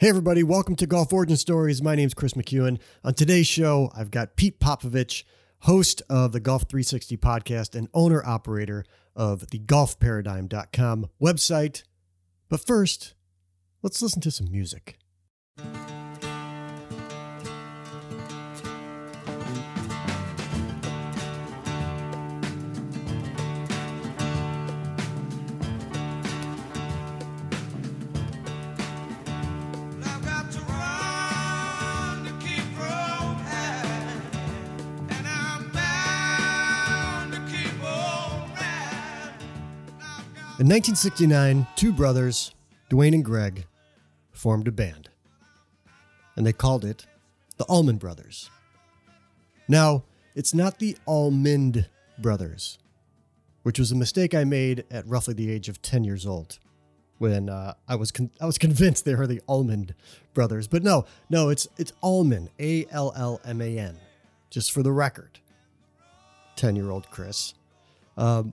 Hey, everybody, welcome to Golf Origin Stories. My name is Chris McEwen. On today's show, I've got Pete Popovich, host of the Golf 360 podcast and owner operator of the golfparadigm.com website. But first, let's listen to some music. In 1969, two brothers, Duane and Gregg, formed a band. And they called it the Allman Brothers. Now, it's not the Almond Brothers, which was a mistake I made at roughly the age of 10 years old when uh, I was con- I was convinced they were the Almond Brothers. But no, no, it's it's Allman, A L L M A N, just for the record. 10 year old Chris. Um,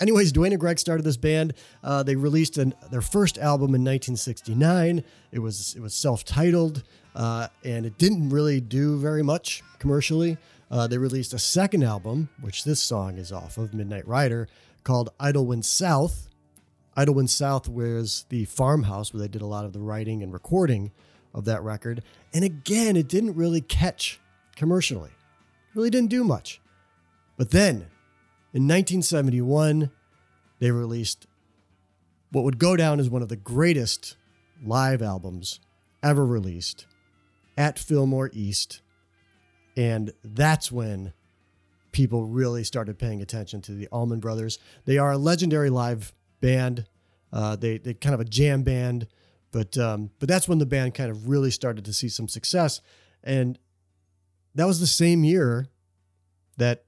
Anyways, Duane and Gregg started this band. Uh, they released an, their first album in 1969. It was it was self-titled, uh, and it didn't really do very much commercially. Uh, they released a second album, which this song is off of, Midnight Rider, called Idlewild South. Idlewild South was the farmhouse where they did a lot of the writing and recording of that record. And again, it didn't really catch commercially. It really didn't do much. But then in 1971, they released what would go down as one of the greatest live albums ever released at Fillmore East. And that's when people really started paying attention to the Allman Brothers. They are a legendary live band. Uh, they they kind of a jam band, but um, but that's when the band kind of really started to see some success, and that was the same year that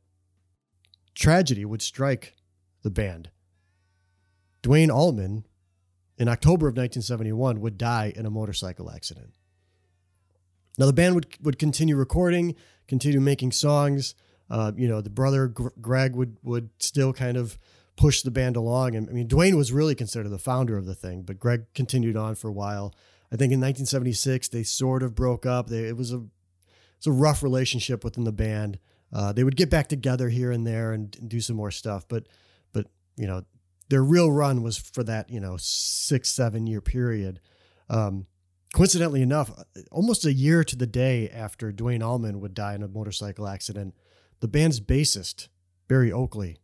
tragedy would strike the band. Duane Allman, in October of 1971, would die in a motorcycle accident. Now, the band would, would continue recording, continue making songs. Uh, you know, the brother Gr- Gregg would would still kind of push the band along. And I mean, Duane was really considered the founder of the thing, but Gregg continued on for a while. I think in 1976 they sort of broke up. They, it was a it's a rough relationship within the band. Uh, they would get back together here and there and, and do some more stuff, but but you know their real run was for that you know six seven year period. Um, coincidentally enough, almost a year to the day after Duane Allman would die in a motorcycle accident, the band's bassist Berry Oakley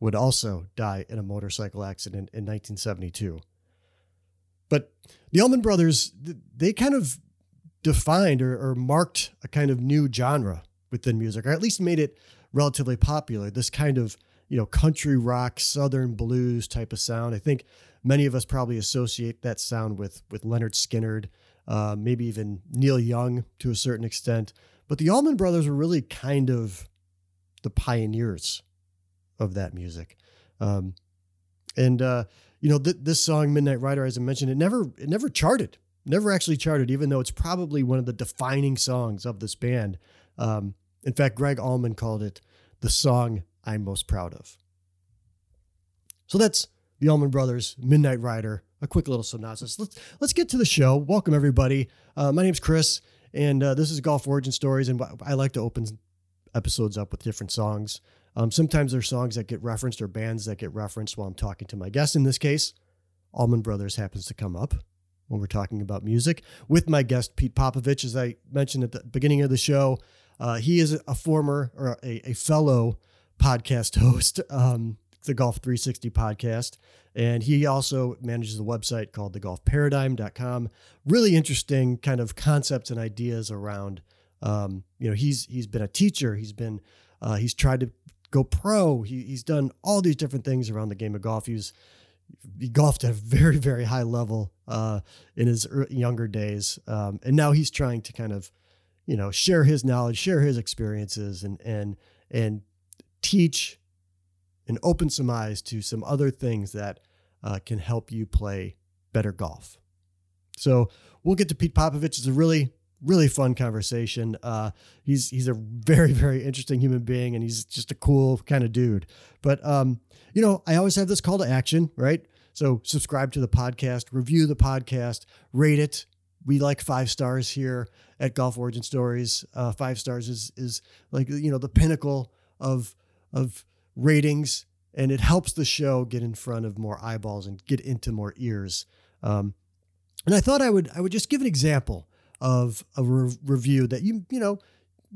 would also die in a motorcycle accident in 1972. But the Allman Brothers, they kind of defined or, or marked a kind of new genre within music, or at least made it relatively popular. This kind of you know country rock, southern blues type of sound. I think many of us probably associate that sound with with Lynyrd Skynyrd, uh, maybe even Neil Young to a certain extent. But the Allman Brothers were really kind of the pioneers of that music. Um, and uh, you know, th- this song "Midnight Rider," as I mentioned, it never it never charted, never actually charted, even though it's probably one of the defining songs of this band. Um, in fact, Gregg Allman called it the song I'm most proud of. So that's the Allman Brothers "Midnight Rider." A quick little synopsis. Let's let's get to the show. Welcome everybody. Uh, my name's Chris, and uh, this is Golf Origin Stories, and I like to open episodes up with different songs. Um, sometimes there's songs that get referenced or bands that get referenced while I'm talking to my guest. In this case, Allman Brothers happens to come up when we're talking about music with my guest, Pete Popovich. As I mentioned at the beginning of the show, uh, he is a former or a, a fellow podcast host, um, the Golf 360 podcast. And he also manages a website called thegolfparadigm.com. Really interesting kind of concepts and ideas around um, you know, he's he's been a teacher. He's been uh, he's tried to go pro. He, he's done all these different things around the game of golf. He's he golfed at a very very high level uh, in his younger days, um, and now he's trying to kind of you know share his knowledge, share his experiences, and and and teach and open some eyes to some other things that uh, can help you play better golf. So we'll get to Pete Popovich. It's a really really fun conversation. Uh, he's he's a very very interesting human being, and he's just a cool kind of dude. But um, you know, I always have this call to action, right? So subscribe to the podcast, review the podcast, rate it, we like five stars here at Golf Origin Stories. Uh, five stars is is like you know the pinnacle of of ratings, and it helps the show get in front of more eyeballs and get into more ears. Um, and I thought I would I would just give an example of a re- review that you you know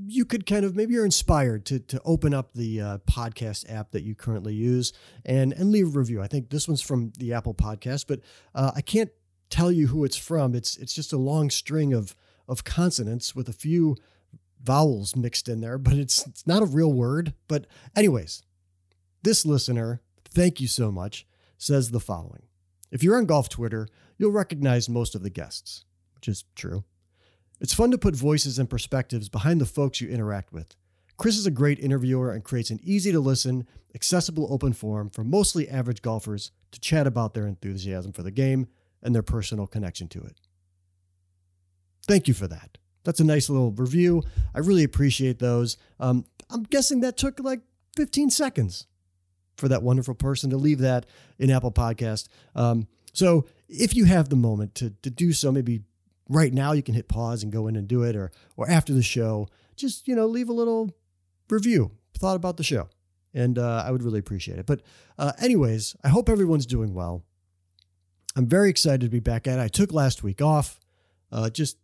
you could kind of maybe you're inspired to to open up the uh, podcast app that you currently use and and leave a review. I think this one's from the Apple Podcast, but uh, I can't tell you who it's from. It's it's just a long string of of consonants with a few vowels mixed in there, but it's it's not a real word. But anyways, this listener, thank you so much, says the following. If you're on golf Twitter, you'll recognize most of the guests, which is true. It's fun to put voices and perspectives behind the folks you interact with. Chris is a great interviewer and creates an easy to listen, accessible open forum for mostly average golfers to chat about their enthusiasm for the game and their personal connection to it. Thank you for that. That's a nice little review. I really appreciate those. Um, I'm guessing that took like 15 seconds for that wonderful person to leave that in Apple Podcast. Um, so if you have the moment to, to do so, maybe right now you can hit pause and go in and do it, or or after the show, just you know leave a little review, thought about the show, and uh, I would really appreciate it. But uh, anyways, I hope everyone's doing well. I'm very excited to be back at it. I took last week off, uh, just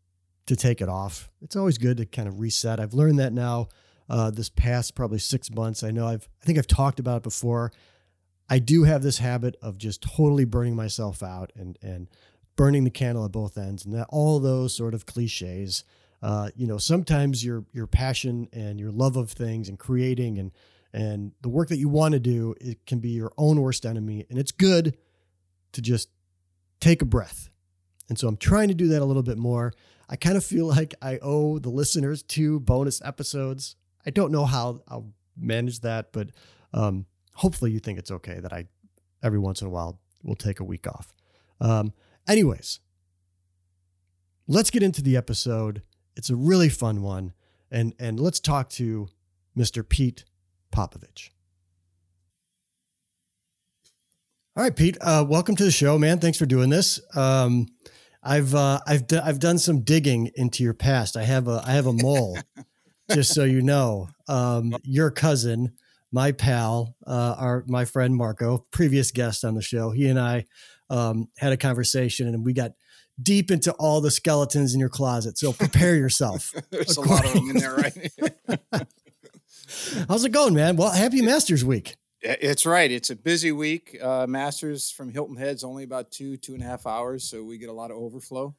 to take it off. It's always good to kind of reset. I've learned that now. Uh, this past probably six months, I know I've I think I've talked about it before. I do have this habit of just totally burning myself out and and burning the candle at both ends, and that all those sort of cliches. Uh, you know, sometimes your your passion and your love of things and creating and and the work that you want to do it can be your own worst enemy, and it's good to just take a breath. And so I'm trying to do that a little bit more. I kind of feel like I owe the listeners two bonus episodes. I don't know how I'll manage that, but um, hopefully you think it's okay that I every once in a while will take a week off. Um, anyways, let's get into the episode. It's a really fun one, and and let's talk to Mr. Pete Popovich. All right, Pete. Uh, welcome to the show, man. Thanks for doing this. Um, I've uh, I've d- I've done some digging into your past. I have a I have a mole, just so you know. Um, your cousin, my pal, uh, our my friend Marco, previous guest on the show. He and I um, had a conversation, and we got deep into all the skeletons in your closet. So prepare yourself. There's a lot of them in there, right? How's it going, man? Well, happy Masters Week. It's right. It's a busy week. Uh, Masters from Hilton Head's only about two, two and a half hours, so we get a lot of overflow.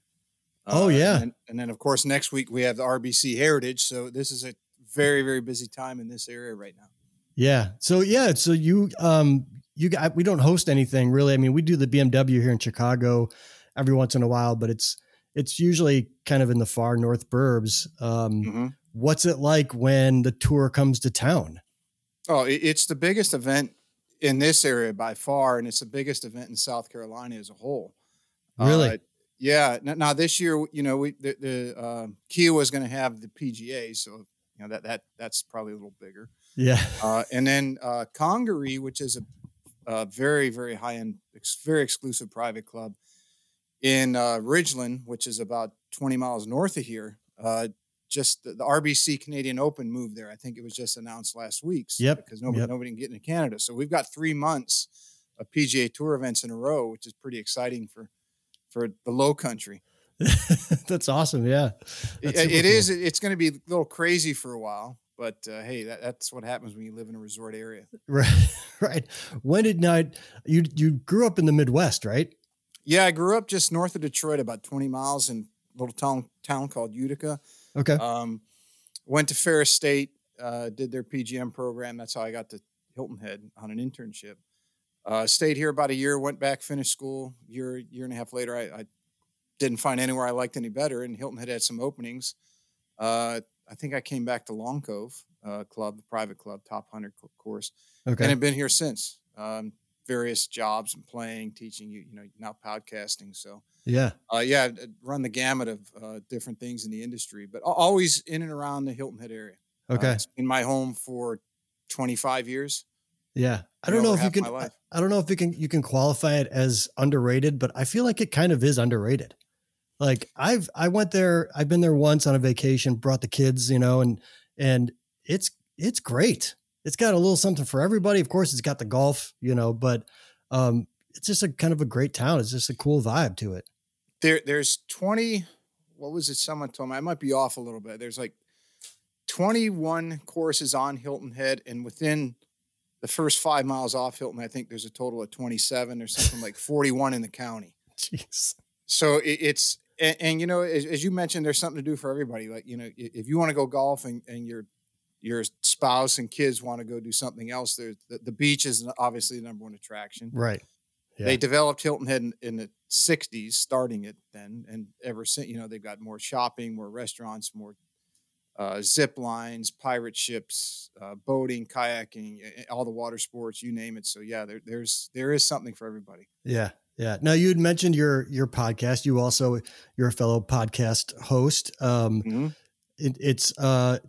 Oh, Uh, yeah. and, and then of course next week we have the RBC Heritage. So this is a very, very busy time in this area right now. Yeah. So yeah. So you um you got we don't host anything really. I mean, we do the BMW here in Chicago every once in a while, but it's it's usually kind of in the far north burbs. Um, Mhm. What's it like when the tour comes to town? Oh, it's the biggest event in this area by far, and it's the biggest event in South Carolina as a whole. Really? Uh, yeah. Now this year, you know, we the, the uh, Kiawah was going to have the PGA, so you know that that that's probably a little bigger. Yeah. Uh, and then uh, Congaree, which is a, a very very high end, ex- very exclusive private club in uh, Ridgeland, which is about 20 miles north of here. Just the, the RBC Canadian Open moved there. I think it was just announced last week. s- Yep, Because nobody yep. nobody can get into Canada, so we've got three months of PGA Tour events in a row, which is pretty exciting for for the Low Country. That's awesome. Yeah. That's super it is. cool. It's going to be a little crazy for a while, but uh, hey, that, that's what happens when you live in a resort area. Right. Right. When did not you you grew up in the Midwest, right? Yeah, I grew up just north of Detroit, about 20 miles in a little town town called Utica. Okay. Um, went to Ferris State, uh, did their PGM program. That's how I got to Hilton Head on an internship. Uh, stayed here about a year, went back, finished school. Year year and a half later, I, I didn't find anywhere I liked any better, and Hilton Head had some openings. Uh, I think I came back to Long Cove uh, Club, the private club, top hundred course, Okay. and have been here since. Um, various jobs and playing, teaching you, you know, now podcasting. So yeah. uh, yeah, I've, uh, run the gamut of uh, different things in the industry, but always in and around the Hilton Head area. Uh, Okay. it's been my home for 25 years. Yeah. I don't know if you can life. I don't know if you can you can qualify it as underrated, but I feel like it kind of is underrated. Like I've I went there. I've been there once on a vacation. Brought the kids, you know, and and it's it's great. It's got a little something for everybody. Of course, it's got the golf, you know, but um, it's just a kind of a great town. It's just a cool vibe to it. There, there's 20. What was it? Someone told me I might be off a little bit. There's like 21 courses on Hilton Head, and within the first five miles off Hilton, I think there's a total of 27. or something like 41 in the county. Jeez. So it, it's and, and you know, as, as you mentioned, there's something to do for everybody. Like you know, if you want to go golf and, and your your spouse and kids want to go do something else, there's the, the beach is obviously the number one attraction. Right. Yeah. They developed Hilton Head in, in the 60s, starting it then. And ever since, you know, they've got more shopping, more restaurants, more uh, zip lines, pirate ships, uh, boating, kayaking, all the water sports, you name it. So yeah, there, there's there is something for everybody. Yeah. Yeah. Now you had mentioned your your podcast. You also you're a fellow podcast host. Um, Mhm. it, it's uh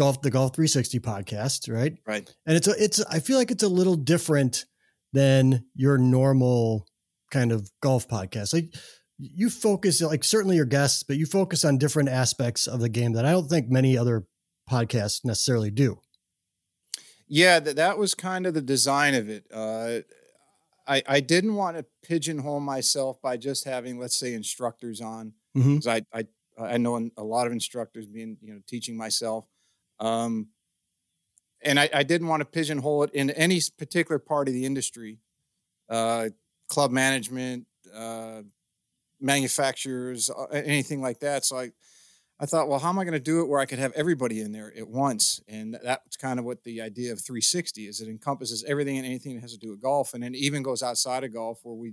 golf the golf 360 podcast, right? Right. And it's a, it's I feel like it's a little different than your normal kind of golf podcast. Like you focus like certainly your guests, but you focus on different aspects of the game that I don't think many other podcasts necessarily do. Yeah, that, that was kind of the design of it. Uh, I, I didn't want to pigeonhole myself by just having, let's say, instructors on. Mhm. 'cause I, I I know a lot of instructors being you know teaching myself, um, and I, I didn't want to pigeonhole it in any particular part of the industry, uh, club management, uh, manufacturers, uh, anything like that. So I I thought, well, how am I going to do it where I could have everybody in there at once? And that's kind of what the idea of 360 is. It encompasses everything and anything that has to do with golf, and then even goes outside of golf, where we,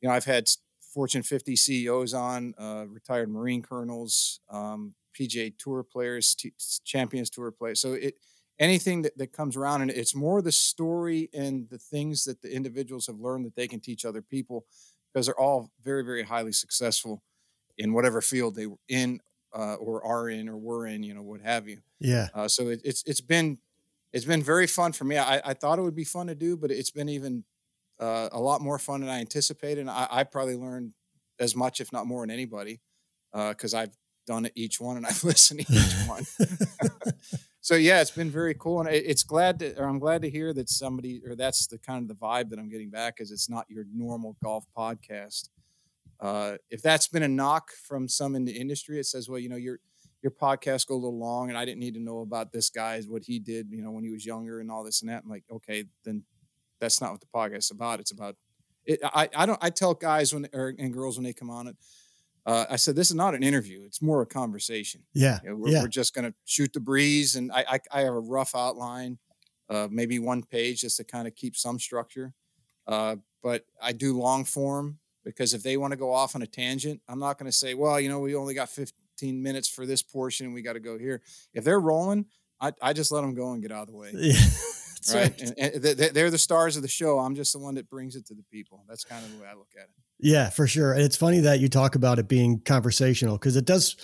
you know, I've had Fortune 50 CEOs on, uh, retired Marine colonels, um, PGA Tour players, t- Champions Tour players. So it anything that, that comes around, and it's more the story and the things that the individuals have learned that they can teach other people, because they're all very, very highly successful in whatever field they were in uh, or are in or were in, you know, what have you. Yeah. Uh, so it, it's it's been it's been very fun for me. I, I thought it would be fun to do, but it's been even uh, a lot more fun than I anticipated. And I, I probably learned as much, if not more, than anybody, because I've done each one and I've listened to each one. so yeah, it's been very cool, and it, it's glad to, or I'm glad to hear that somebody, or that's the kind of the vibe that I'm getting back, is it's not your normal golf podcast. Uh, if that's been a knock from some in the industry, it says, well, you know, your your podcast go a little long, and I didn't need to know about this guy's what he did, you know, when he was younger and all this and that. I'm like, okay, then that's not what the podcast is about. It's about it. I, I don't. I tell guys when or, and girls when they come on it. Uh, I said this is not an interview. It's more a conversation. Yeah. You know, we're, yeah. we're just going to shoot the breeze, and I, I I have a rough outline, uh, maybe one page just to kind of keep some structure. Uh, but I do long form because if they want to go off on a tangent, I'm not going to say, well, you know, we only got 15 minutes for this portion, we got to go here. If they're rolling, I, I just let them go and get out of the way. Yeah. Right, right. and, and they- they- they're the stars of the show. I'm just the one that brings it to the people. That's kind of the way I look at it. Yeah, for sure. And it's funny that you talk about it being conversational because it does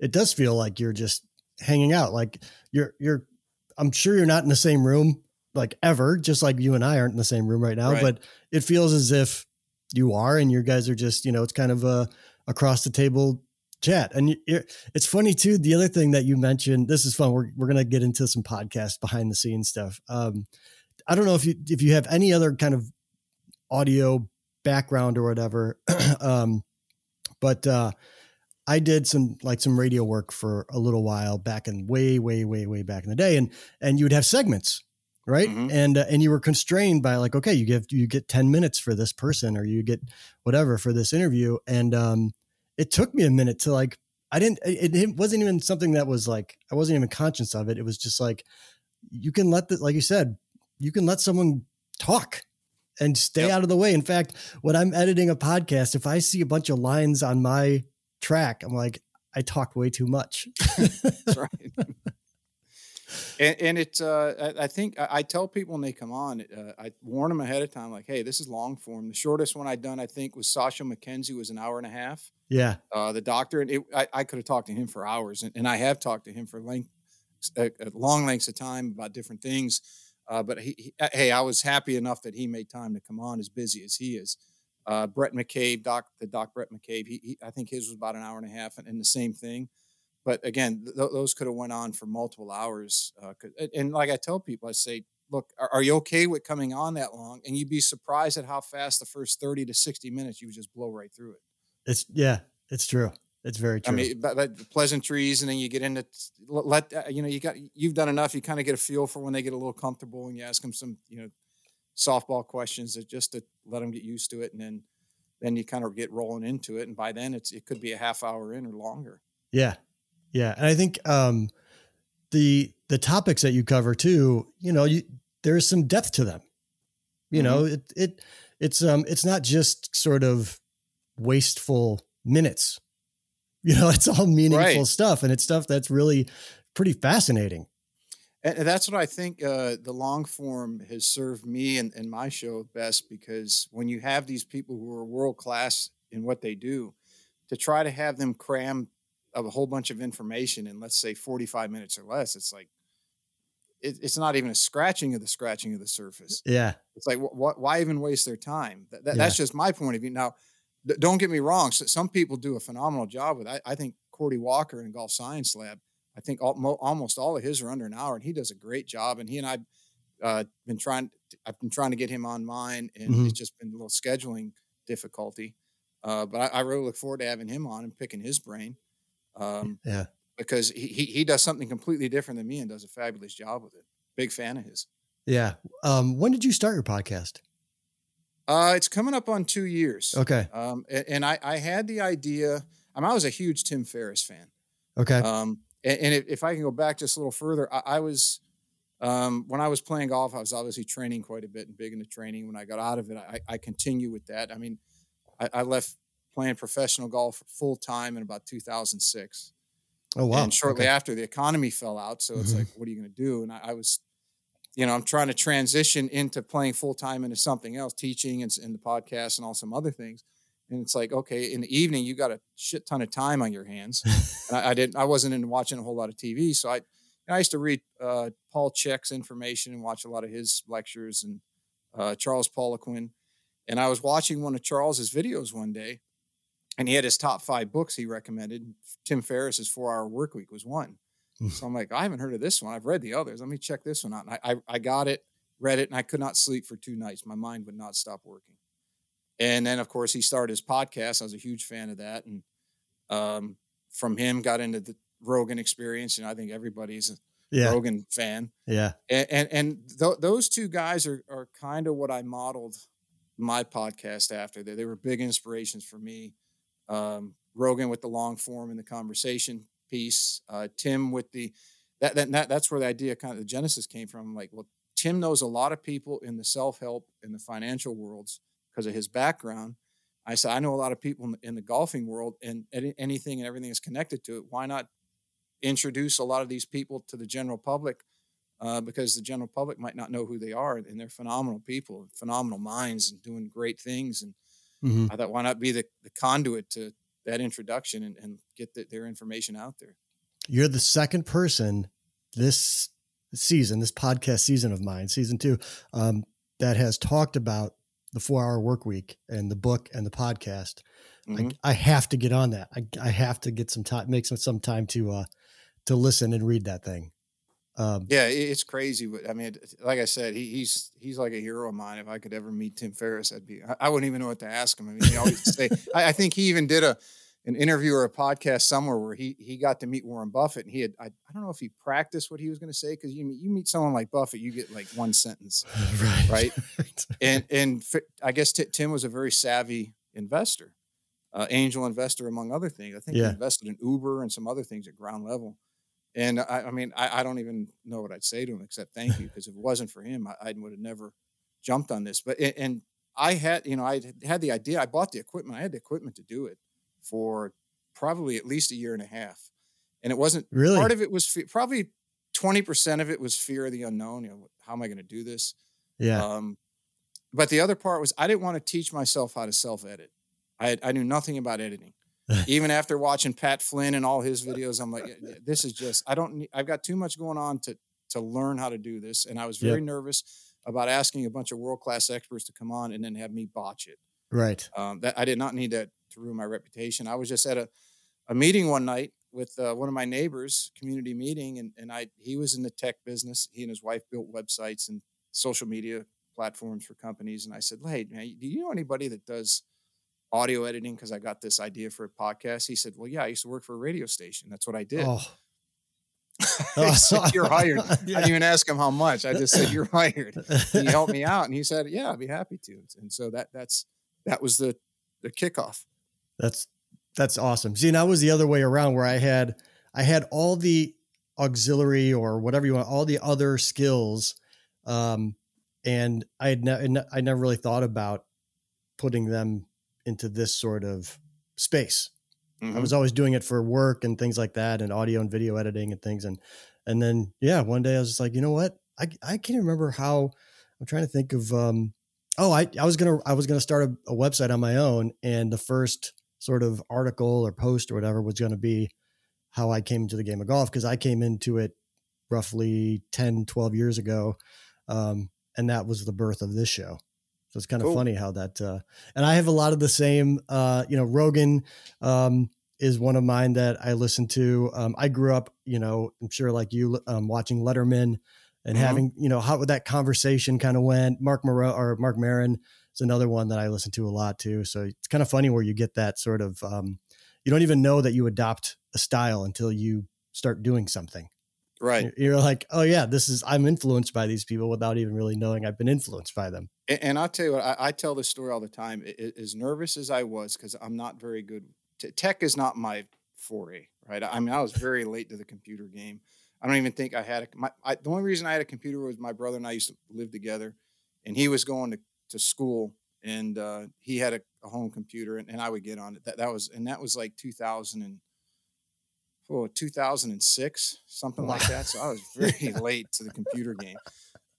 it does feel like you're just hanging out. Like you're you're I'm sure you're not in the same room like ever, just like you and I aren't in the same room right now, Right. but it feels as if you are and you guys are just, you know, it's kind of a across the table chat. And it's funny too. The other thing that you mentioned, this is fun. We're, we're going to get into some podcast behind the scenes stuff. Um, I don't know if you, if you have any other kind of audio background or whatever. um, but, uh, I did some like some radio work for a little while back in way, way, way, way back in the day, and and you would have segments, right? Mhm. And uh, and you were constrained by like, okay, you give you get ten minutes for this person, or you get whatever for this interview, and um, it took me a minute to like, I didn't, it, it wasn't even something that was like, I wasn't even conscious of it. It was just like, you can let the, like you said, you can let someone talk and stay Yep. out of the way. In fact, when I'm editing a podcast, if I see a bunch of lines on my track, I'm like, I talked way too much. That's right. and, and it's uh, I, I think I, I tell people when they come on, uh, I warn them ahead of time, like, hey, this is long form. The shortest one I'd done, I think, was Sasho MacKenzie, was an hour and a half. yeah. Uh, the doctor, and it, I, I could have talked to him for hours, and, and I have talked to him for length, uh, uh, long lengths of time about different things. Uh, but he, he, uh, hey, I was happy enough that he made time to come on, as busy as he is. Uh, Bhrett McCabe, Doc, the Doc Bhrett McCabe, he, he, I think his was about an hour and a half, and, and the same thing. But again, th- those could have went on for multiple hours. Uh, and like I tell people, I say, look, are, are you okay with coming on that long? And you'd be surprised at how fast the first thirty to sixty minutes you would just blow right through it. It's yeah, it's true. It's very true. I mean, but, but the pleasantries, and then you get into let uh, you know you got you've done enough. You kind of get a feel for when they get a little comfortable, and you ask them some you know softball questions that just to let them get used to it, and then then you kind of get rolling into it, and by then it's it could be a half hour in or longer. Yeah. Yeah. And I think um the the topics that you cover too, you know, you there's some depth to them. You know, it it it's um it's not just sort of wasteful minutes. You know, it's all meaningful Right. stuff and it's stuff that's really pretty fascinating. And that's what I think uh, the long form has served me and, and my show best because when you have these people who are world class in what they do, to try to have them cram a whole bunch of information in, let's say, 45 minutes or less, it's like, it, it's not even a scratching of the scratching of the surface. Yeah. It's like, wh- wh- why even waste their time? That, that- That's just my point of view. Now, don't get me wrong. So some people do a phenomenal job with. I, I think Cordie Walker in Golf Science Lab. I think all, mo- almost all of his are under an hour, and he does a great job. And he and I uh, been trying. I've been trying to get him on mine, and Mhm. it's just been a little scheduling difficulty. Uh, but I, I really look forward to having him on and picking his brain. Um, Yeah. because he, he he does something completely different than me and does a fabulous job with it. Big fan of his. Yeah. Um when did you start your podcast? Uh, it's coming up on two years. Okay. Um, a- and, I, I had the idea. I, mean, I was a huge Tim Ferriss fan. Okay. Um, and, and if, if I can go back just a little further, I, I was um, when I was playing golf, I was obviously training quite a bit and big into training. When I got out of it, I, I continue with that. I mean, I, I left playing professional golf full time in about 2006. oh wow. And shortly Okay. after, the economy fell out. So it's Mhm. like, what are you going to do? And I, I was, you know, I'm trying to transition into playing full time into something else, teaching and, and the podcast and all some other things. And it's like, okay, in the evening, you got a shit ton of time on your hands. and I, I didn't, I wasn't into watching a whole lot of TV. So I, I used to read uh, Paul Chek's information and watch a lot of his lectures and uh, Charles Poliquin. And I was watching one of Charles's videos one day, and he had his top five books he recommended. Tim Ferriss's Four Hour Work Week was one. So I'm like, I haven't heard of this one. I've read the others. Let me check this one out. And I, I, I got it, read it, and I could not sleep for two nights. My mind would not stop working. And then, of course, he started his podcast. I was a huge fan of that, and um, from him, got into the Rogan experience. And I think everybody's a yeah. Rogan fan Yeah. and and, and th- those two guys are are kind of what I modeled my podcast after. They they were big inspirations for me. Um, Rogan with the long form and the conversation piece. Uh, Tim with the that, that that that's where the idea kind of the genesis came from. Like, well, Tim knows a lot of people in the self help in the financial worlds because of his background. I said I know a lot of people in the, in the golfing world, and anything and everything is connected to it. Why not introduce a lot of these people to the general public? uh, because the general public might not know who they are, and they're phenomenal people, phenomenal minds, and doing great things. And Mhm. I thought, why not be the, the conduit to that introduction and, and get the, their information out there? You're the second person this season, this podcast season of mine, season two, um, that has talked about the four hour work week and the book and the podcast. Mhm. I, I have to get on that. I, I have to get some time, make some, some time to, uh, to listen and read that thing. Um, Yeah, it's crazy. But I mean, like I said, he, he's he's like a hero of mine. If I could ever meet Tim Ferriss, I'd be. I, I wouldn't even know what to ask him. I mean, he always say. I, I think he even did a an interview or a podcast somewhere where he he got to meet Warren Buffett, and he had. I, I don't know if he practiced what he was going to say because you meet- you meet someone like Buffett, you get like one sentence. right. Right. and and I guess Ti- Tim was a very savvy investor, uh, angel investor among other things. I think Yeah. he invested in Uber and some other things at ground level. And I, I mean, I, I don't even know what I'd say to him except thank you because if it wasn't for him, I, I would have never jumped on this. But and I had, you know, I had the idea. I bought the equipment. I had the equipment to do it for probably at least a year and a half. And it wasn't Really? part of it was fe- probably twenty percent of it was fear of the unknown. You know, how am I going to do this? yeah. Um, but the other part was I didn't want to teach myself how to self edit. I, I knew nothing about editing. Even after watching Pat Flynn and all his videos, I'm like, this is just I don't. Need, I've got too much going on to to learn how to do this, and I was very Yep. nervous about asking a bunch of world class experts to come on and then have me botch it. Right. Um, that I did not need that to ruin my reputation. I was just at a, a meeting one night with uh, one of my neighbors, community meeting, and and I he was in the tech business. He and his wife built websites and social media platforms for companies. And I said, "Hey, man, do you know anybody that does audio editing? Because I got this idea for a podcast." He said, "Well, yeah, I used to work for a radio station. That's what I did." Oh. I said, You're hired. I didn't even ask him how much. I just said, You're hired. He helped me out, and he said, "Yeah, I'd be happy to." And so that that's that was the the kickoff. That's that's awesome. See, and I was the other way around where I had I had all the auxiliary or whatever you want, all the other skills, um, and I had ne- I never really thought about putting them into this sort of space. I was always doing it for work and things like that, and audio and video editing and things, and and then yeah, one day I was just like, you know what, I I can't remember how. I'm trying to think of. um Oh, I I was gonna I was gonna start a, a website on my own, and the first sort of article or post or whatever was going to be how I came into the game of golf because I came into it roughly 10, 12 years ago. Um, and that was the birth of this show. So it's kind of Cool. funny how that, uh, and I have a lot of the same, uh, you know, Rogan, um, is one of mine that I listen to. Um, I grew up, you know, I'm sure like you, um, watching Letterman and Mhm. having, you know, how that conversation kind of went. Mark Moreau or Marc Maron is another one that I listen to a lot too. So it's kind of funny where you get that sort of, um, you don't even know that you adopt a style until you start doing something. Right. You're- like, oh yeah, this is I'm influenced by these people without even really knowing I've been influenced by them. And, and I'll tell you what, I, I tell this story all the time. I- I- as nervous as I was, because I'm not very good. T- tech is not my foray, right? I mean, I was very late to the computer game. I don't even think I had a. My, I, the only reason I had a computer was my brother and I used to live together, and he was going to, to school, and uh, he had a, a home computer, and, and I would get on it. That that was, and that was like 2000 and. Oh, 2006, something like that. So I was very late to the computer game.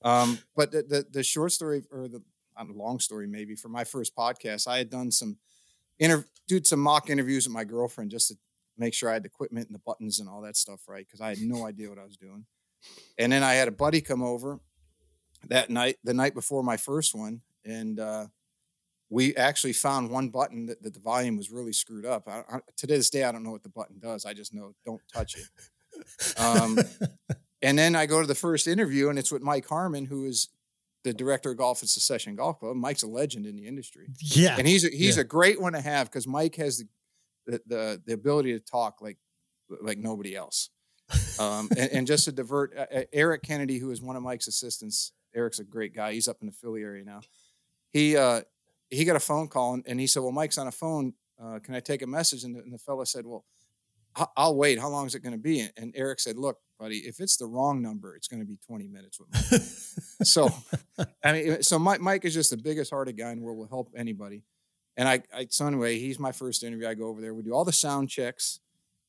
Um, but the, the the short story or the long story maybe for my first podcast, I had done some inter did some mock interviews with my girlfriend just to make sure I had the equipment and the buttons and all that stuff right because I had no idea what I was doing. And then I had a buddy come over that night, the night before my first one, and uh, we actually found one button that, that the volume was really screwed up. I, I, to this day, I don't know what the button does. I just know don't touch it. Um, and then I go to the first interview, and it's with Mike Harmon, who is the director of golf at Secession Golf Club. Mike's a legend in the industry, yeah. and he's a, he's Yeah. a great one to have because Mike has the, the the the ability to talk like like nobody else. Um, and, and just to divert, uh, uh, Eric Kennedy, who is one of Mike's assistants, Eric's a great guy. He's up in the Philly area now. He uh, he got a phone call and, and he said, "Well, Mike's on a phone. Uh, can I take a message?" And the, and the fella said, "Well, I'll wait. How long is it going to be?" And, and Eric said, "Look, buddy, if it's the wrong number, it's going to be 20 minutes with Mike." so, I mean, so Mike, Mike is just the biggest hearted guy in the world. Will help anybody. And I, I, so anyway, he's my first interview. I go over there. We do all the sound checks,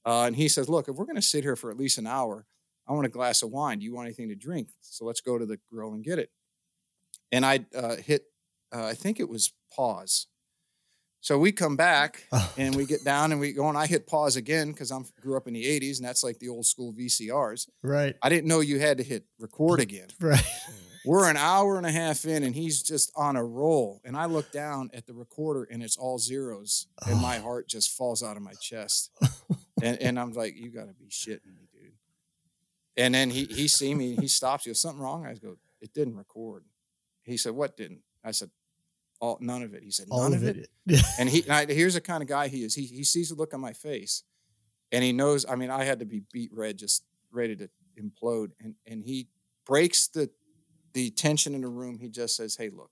uh, and he says, "Look, if we're going to sit here for at least an hour, I want a glass of wine. Do you want anything to drink? So let's go to the grill and get it." And I uh, hit, uh, I think it was pause. So we come back Oh. and we get down and we go and I hit pause again because I'm grew up in the 80s and that's like the old school VCRs. right. I didn't know you had to hit record again. Right. We're an hour and a half in and he's just on a roll. And I look down at the recorder and it's all zeros. And my heart just falls out of my chest. And, and I'm like, you got to be shitting me, dude. And then he, he see me, he stops. He goes, something wrong? I go, it didn't record. He said, what didn't? I said, all, none of it. He said, none All of it. it. And he, and I, here's the kind of guy he is. He, he sees the look on my face and he knows, I mean, I had to be beat red, just ready to implode. And, and he breaks the, the tension in the room. He just says, Hey, look,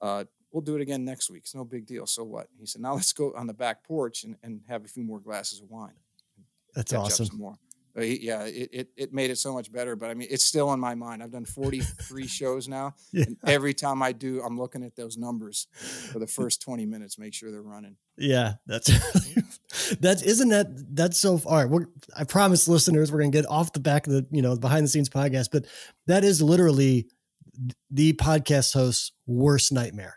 uh, we'll do it again next week. It's no big deal. So what? He said, now let's go on the back porch and, and have a few more glasses of wine. That's awesome. more. Uh, yeah, it, it, it made it so much better. But I mean, it's still in my mind. I've done 43 shows now. Yeah. And every time I do, I'm looking at those numbers for the first 20 minutes, make sure they're running. Yeah, that's that's isn't that that's so all right. We're, I promise listeners we're gonna get off the back of the you know behind the scenes podcast, but that is literally the podcast host's worst nightmare.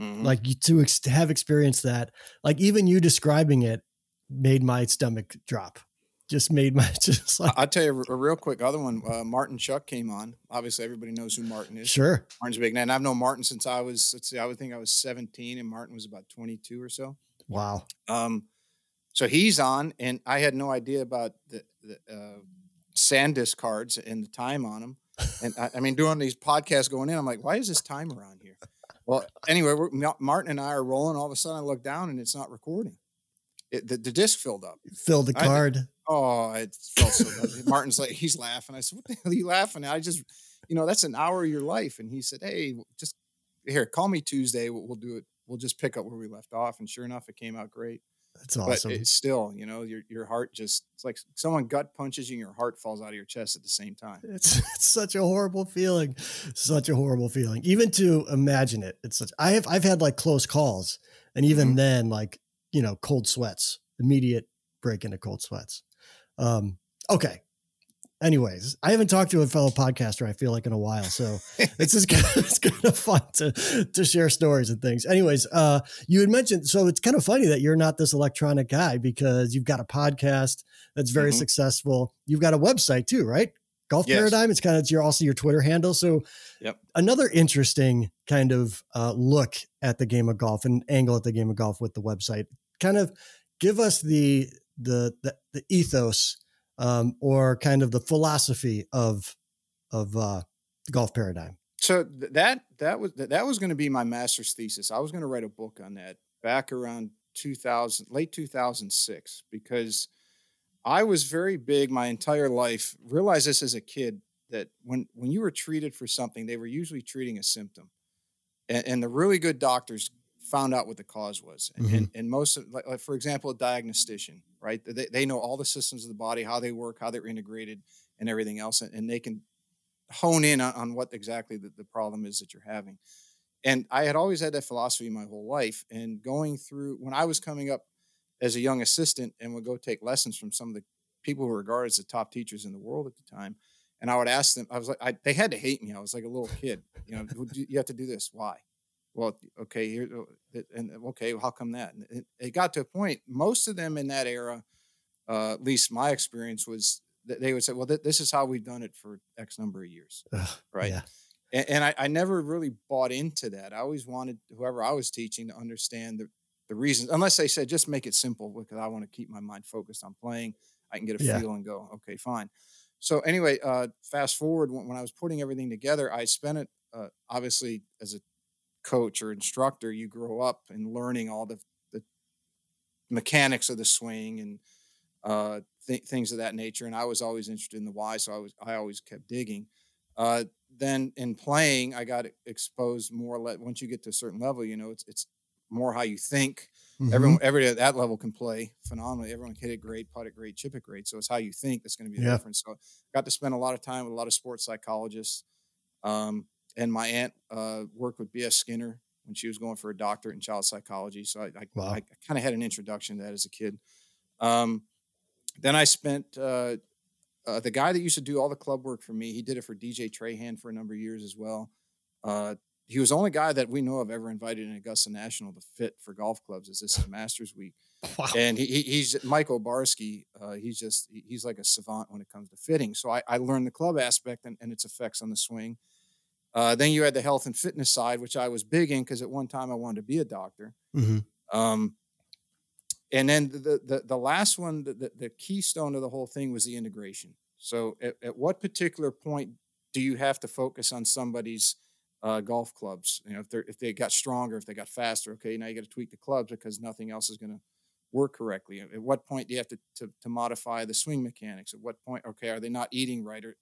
Mhm. Like you to ex- to have experienced that, like even you describing it made my stomach drop. Just made my just like I'll tell you a, real quick other one. Uh, Martin Chuck came on. Obviously, everybody knows who Martin is. sure. Martin's a big name. I've known Martin since I was, let's see, I would think I was 17 and Martin was about 22 or so. Wow. Um, so he's on, and I had no idea about the, the uh, SanDisk cards and the time on them. And I, I mean, doing these podcasts going in, I'm like, why is this timer on here? Well, anyway, we're, Martin and I are rolling. All of a sudden, I look down and it's not recording. It, the, the disc filled up. Fill the I- card. Oh, it felt so bad. Martin's like, he's laughing. I said, What the hell are you laughing at? I just, you know, that's an hour of your life. And he said, Hey, just here, call me Tuesday. We'll, we'll do it. We'll just pick up where we left off. And sure enough, it came out great. That's awesome. But it's still, you know, your your heart just it's like someone gut punches you and your heart falls out of your chest at the same time. It's, it's such a horrible feeling. Such a horrible feeling. Even to imagine it. It's such I have I've had like close calls. And even Mhm. then, like, you know, cold sweats, immediate break into cold sweats. Um, okay. Anyways, I haven't talked to a fellow podcaster, I feel like, in a while. So it's just kind of, it's kind of fun to to share stories and things. Anyways, uh, you had mentioned so it's kind of funny that you're not this electronic guy because you've got a podcast that's very Mhm. successful. You've got a website too, right? Golf Yes. Paradigm. It's kind of it's your also your Twitter handle. So, Yep. another interesting kind of uh, look at the game of golf and angle at the game of golf with the website. Kind of give us the the the, the ethos um, or kind of the philosophy of of uh, the golf paradigm. So that that was that was going to be my master's thesis. I was going to write a book on that back around 2000, late 2006, because I was very big my entire life. Realized this as a kid that when when you were treated for something, they were usually treating a symptom, and, and the really good doctors found out what the cause was. And, and, and most of, like, like, for example, a diagnostician, right? They, they know all the systems of the body, how they work, how they're integrated, and everything else, and, and they can hone in on, on what exactly the, the problem is that you're having. And I had always had that philosophy my whole life. And going through when I was coming up as a young assistant and would go take lessons from some of the people who were regarded as the top teachers in the world at the time. And I would ask them, I was like, I, they had to hate me. I was like a little kid, you know, you have to do this. Why? Well, okay, here, uh, and okay, well, how come that? And it, it got to a point, most of them in that era, uh, at least my experience was that they would say, well, th- this is how we've done it for X number of years. Ugh, Right. Yeah. And, and I, I never really bought into that. I always wanted whoever I was teaching to understand the, the reasons, unless they said, just make it simple because I want to keep my mind focused on playing. I can get a Yeah. feel and go, okay, fine. So anyway, uh, fast forward when, when I was putting everything together, I spent it uh, obviously as a coach or instructor. You grow up and learning all the, the mechanics of the swing and uh, th- things of that nature. And I was always interested in the why, so I was I always kept digging. Uh, then in playing, I got exposed more. Le- once you get to a certain level, you know, it's it's more how you think. Mhm. Everyone, everybody at that level can play phenomenally. Everyone can hit it great, putt it great, chip it great. So it's how you think that's going to be the Yeah. difference. So got to spend a lot of time with a lot of sports psychologists. Um, and my aunt uh, worked with B.F. Skinner when she was going for a doctorate in child psychology. So I, I, Wow. I kind of had an introduction to that as a kid. Um, then I spent uh, uh, the guy that used to do all the club work for me. He did it for DJ Trahan for a number of years as well. Uh, he was the only guy that we know of ever invited in Augusta National to fit for golf clubs. As this is Masters Week, Wow. and he, he, he's Mike Obarski. Uh, he's just he's like a savant when it comes to fitting. So I, I learned the club aspect and, and its effects on the swing. Uh, then you had the health and fitness side, which I was big in because at one time I wanted to be a doctor. Mhm. Um, and then the, the the last one, the, the, the keystone of the whole thing was the integration. So at, at what particular point do you have to focus on somebody's uh, golf clubs? You know, if they if they got stronger, if they got faster, okay, now you got to tweak the clubs because nothing else is going to work correctly. At what point do you have to, to to modify the swing mechanics? At what point, okay, are they not eating right or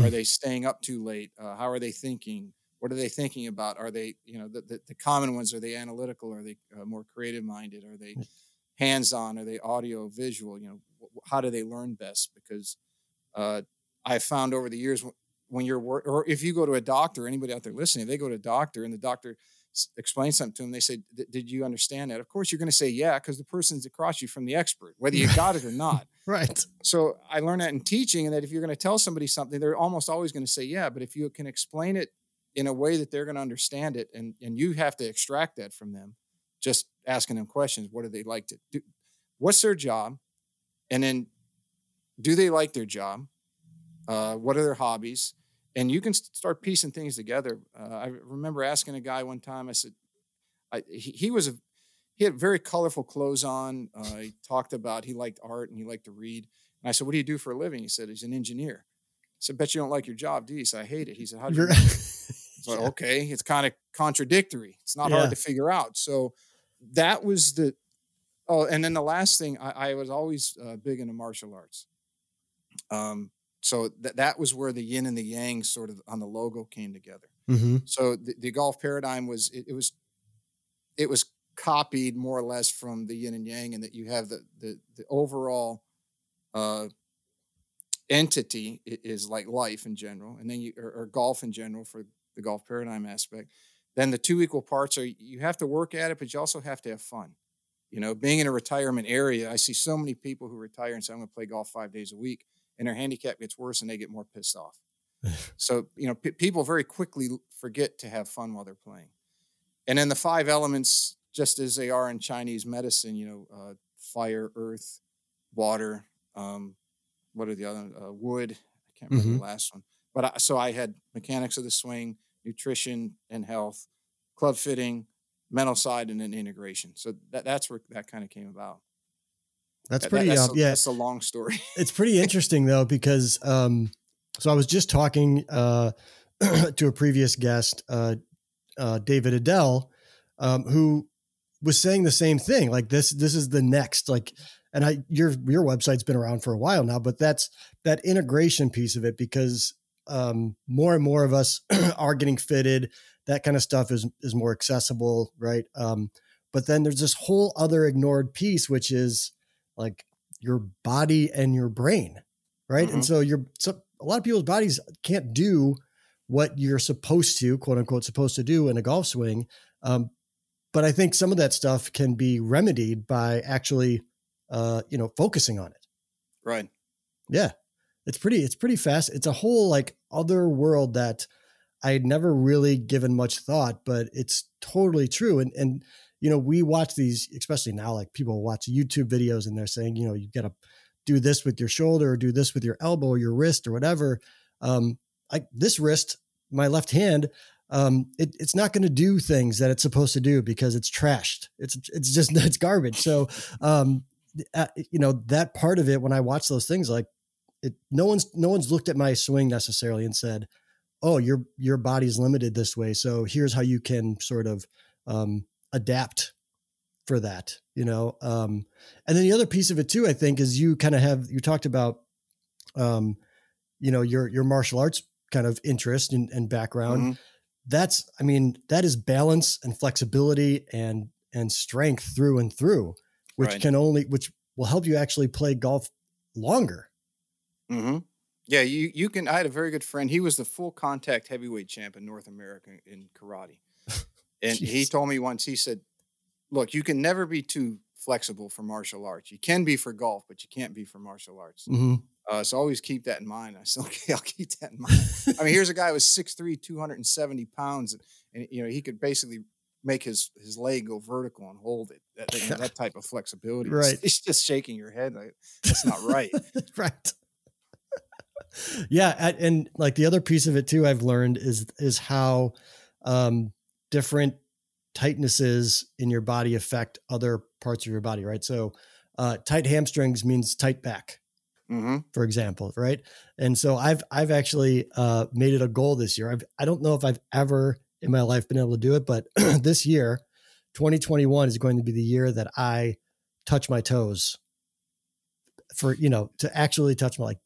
are Mhm. they staying up too late? Uh, how are they thinking? What are they thinking about? Are they, you know, the, the, the common ones, are they analytical? Are they uh, more creative minded? Are they hands on? Are they audio, visual? You know, wh- how do they learn best? Because uh, I've found over the years when you're work, or if you go to a doctor, anybody out there listening, they go to a doctor and the doctor s- explains something to them, they say, Did you understand that? Of course, you're going to say, Yeah, because the person's across you from the expert, whether you got it or not. Right. So I learned that in teaching, and that if you're going to tell somebody something, they're almost always going to say, "Yeah," but if you can explain it in a way that they're going to understand it, and and you have to extract that from them, just asking them questions. What do they like to do? What's their job? And then do they like their job? Uh, what are their hobbies? And you can start piecing things together. Uh, I remember asking a guy one time. I said, I, he, he was a he had very colorful clothes on. Uh, he talked about he liked art and he liked to read. And I said, "What do you do for a living?" He said, "He's an engineer." I said, "Bet you don't like your job, do you?" He said, "I hate it." He said, "How do you?" You're- know?" Okay, it's kind of contradictory. It's not Yeah. hard to figure out. So that was the oh, and then the last thing I, I was always uh, big into martial arts. Um, so that that was where the yin and the yang sort of on the logo came together. Mhm. So the, the golf paradigm was it, it was it was copied more or less from the yin and yang, and that you have the the the overall uh, entity is like life in general, and then you or, or golf in general for the golf paradigm aspect. Then the two equal parts are you have to work at it, but you also have to have fun. You know, being in a retirement area, I see so many people who retire and say, "I'm going to play golf five days a week," and their handicap gets worse, and they get more pissed off. so you know, p- people very quickly forget to have fun while they're playing. And then the five elements, just as they are in Chinese medicine, you know, uh, fire, earth, water. Um, what are the other? Uh, wood. I can't remember the last one. But I, so I had mechanics of the swing, nutrition and health, club fitting, mental side, and then integration. So that, that's where that kind of came about. That's That- pretty. that's, uh, a, yeah, that's a long story. it's pretty interesting though because um so i was just talking uh to a previous guest uh uh david adele um who was saying the same thing like this this is the next like and i your your website's been around for a while now but that's that integration piece of it because um more and more of us are getting fitted that kind of stuff is is more accessible right um but then there's this whole other ignored piece which is like your body and your brain, right? And Mhm. so you're so a lot of people's bodies can't do what you're supposed to, quote unquote, supposed to do in a golf swing. Um, but I think some of that stuff can be remedied by actually, uh, you know, focusing on it. right. Yeah, it's pretty. It's pretty fast. It's a whole like other world that I had never really given much thought, but it's totally true. And and you know, we watch these, especially now, like people watch YouTube videos and they're saying, you know, you've got to do this with your shoulder or do this with your elbow or your wrist or whatever. Um, like this wrist, my left hand, um, it, it's not going to do things that it's supposed to do because it's trashed. It's it's just it's garbage. So, um, uh, you know, that part of it when I watch those things, like it, no one's no one's looked at my swing necessarily and said, "Oh, your your body's limited this way, so here's how you can sort of um, adapt for that." You know, um, and then the other piece of it too, I think, is you kind of have you talked about, um, you know, your your martial arts kind of interest and, and background. Mhm. That's, I mean, that is balance and flexibility and and strength through and through, which Right. can only which will help you actually play golf longer. Mm-hmm. Yeah, you you can. I had a very good friend. He was the full contact heavyweight champ in North America in karate, and he told me once. He said, "Look, you can never be too flexible for martial arts. You can be for golf, but you can't be for martial arts. hmm Uh, so always keep that in mind." I said, "Okay, I'll keep that in mind." I mean, here's a guy who was 6'3", 270 pounds, and you know he could basically make his his leg go vertical and hold it. That, you know, that type of flexibility. Right. It's, just shaking your head. Like, That's not right. right. yeah, and, and like the other piece of it too, I've learned is is how um, different tightnesses in your body affect other parts of your body. Right. So, uh, tight hamstrings means tight back. hmm for example, right? And so I've I've actually uh, made it a goal this year. I've I don't know if I've ever in my life been able to do it, but this year, 2021 is going to be the year that I touch my toes for you know to actually touch my like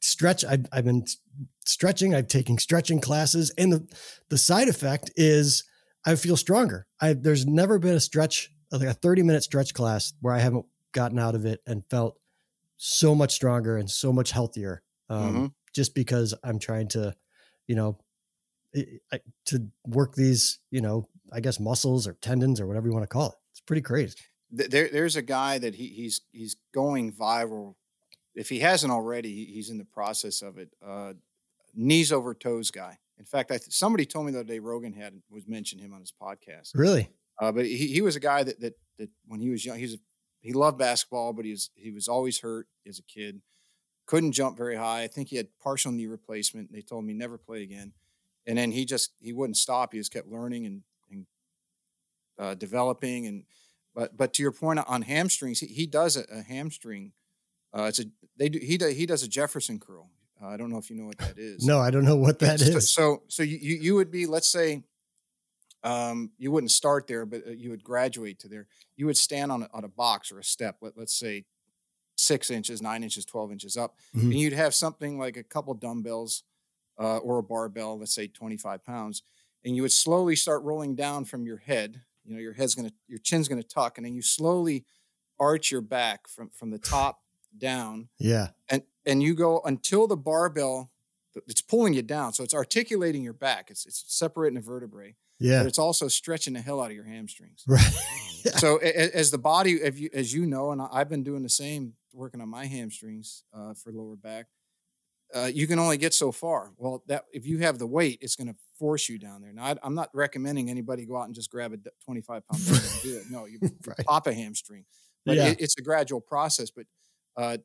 stretch. I've I've been stretching. I've taken stretching classes, and the the side effect is I feel stronger. I there's never been a stretch like a 30 minute stretch class where I haven't gotten out of it and felt so much stronger and so much healthier um, Mhm. just because I'm trying to, you know, to work these, you know, I guess muscles or tendons or whatever you want to call it. It's pretty crazy. There, there's a guy that he, he's he's going viral. If he hasn't already, he's in the process of it. Uh, knees over toes guy. In fact, I th- somebody told me the other day Rogan had was mentioned him on his podcast. Really? Uh, but he, he was a guy that that that when he was young, he's a, he loved basketball, but he was he was always hurt as a kid. couldn't jump very high. I think he had partial knee replacement. They told me never play again. And then he just he wouldn't stop. He just kept learning and, and uh, developing. And but but to your point on hamstrings, he, he does a, a hamstring. Uh, it's a they do he does he does a Jefferson curl. Uh, I don't know if you know what that is. No, I don't know what that is. So so you you would be let's say um, you wouldn't start there, but uh, you would graduate to there. You would stand on a, on a box or a step. Let, let's say six inches, nine inches, twelve inches up, Mhm. and you'd have something like a couple dumbbells uh, or a barbell, let's say twenty five pounds, and you would slowly start rolling down from your head. You know, your head's gonna, your chin's gonna tuck, and then you slowly arch your back from from the top down Yeah. and and you go until the barbell it's pulling you down so it's articulating your back it's it's separating the vertebrae Yeah. but it's also stretching the hell out of your hamstrings Right. Yeah. so as the body as you, as you know and i've been doing the same working on my hamstrings uh, for lower back uh, you can only get so far well that if you have the weight it's going to force you down there now I, i'm not recommending anybody go out and just grab a 25 pound and do it no you, you Right. pop a hamstring but Yeah. it, it's a gradual process but uh,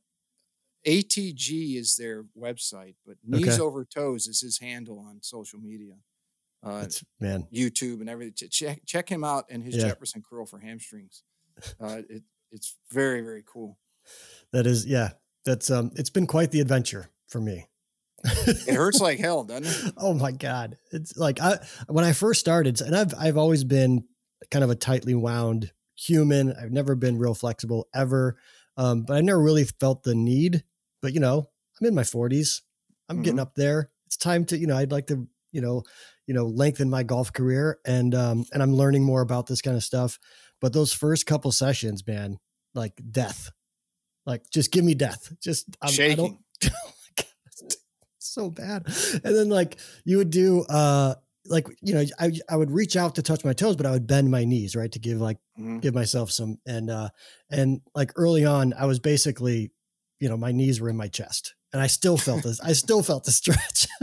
ATG is their website, but Knees Okay. Over Toes is his handle on social media, uh, That's man. YouTube, and everything. Check check him out and his Yeah. Jefferson curl for hamstrings. Uh, it, it's very very cool. That is yeah. That's um it's been quite the adventure for me. It hurts like hell, doesn't it? oh my god. It's like I when I first started and I've I've always been kind of a tightly wound human. I've never been real flexible ever. Um, but I never really felt the need. But you know, I'm in my 40s. I'm getting up there. It's time to, you know, I'd like to, you know, you know, lengthen my golf career and um and I'm learning more about this kind of stuff. But those first couple sessions, man, like death. Like just give me death. Just I'm, I don't Shaking. so bad. And then like you would do uh like you know I I would reach out to touch my toes, but I would bend my knees right to give like Mhm. give myself some and uh and like early on I was basically you know my knees were in my chest and I still felt this I still felt the stretch.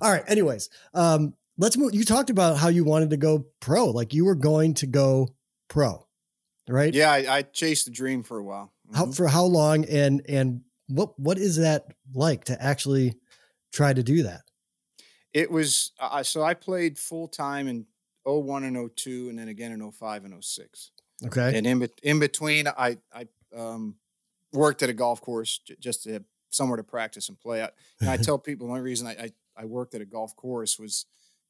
All right. Anyways, um let's move. You talked about how you wanted to go pro, like you were going to go pro, right? Yeah, I, I chased the dream for a while. How Mhm. for how long and and what what is that like to actually try to do that? It was I so I played full time in 01 and 02 and then again in 05 and 06. Okay. And in, in between, I I um, worked at a golf course j- just to have somewhere to practice and play. I, and I tell people the only reason I, I, I worked at a golf course was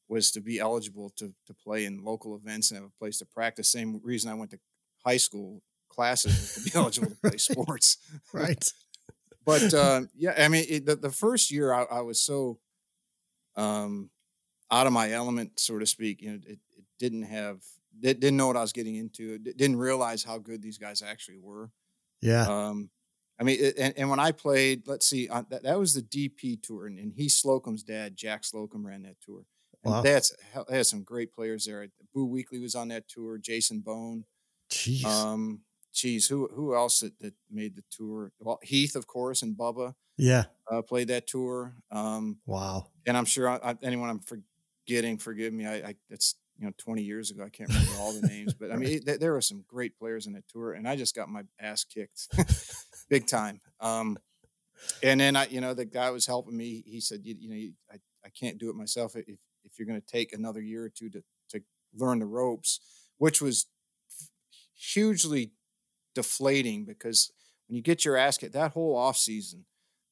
was to be eligible to to play in local events and have a place to practice. Same reason I went to high school classes to be eligible to play sports. right. But uh, yeah, I mean, it, the, the first year I, I was so um, out of my element, so to speak. You know, it, it didn't have, it didn't know what I was getting into. It didn't realize how good these guys actually were. Yeah. Um, I mean, it, and, and when I played, let's see, uh, that, that was the DP tour, and, and he Slocum's dad, Jack Slocum, ran that tour. And Wow. that's they had some great players there. Boo Weekley was on that tour. Jason Bohn. Jeez. Um, geez, who who else that, that made the tour? Well, Heath, of course, and Bubba yeah. uh, played that tour. Um, Wow. And I'm sure I, I, anyone I'm forgetting, forgive me. I, I it's you know 20 years ago. I can't remember all the names, but I mean it, there- were some great players in that tour, and I just got my ass kicked, big time. Um, and then I, you know, the guy was helping me. He said, you, you know, you, I, I can't do it myself. If if you're going to take another year or two to to learn the ropes, which was hugely deflating because when you get your ass kicked, that whole off season,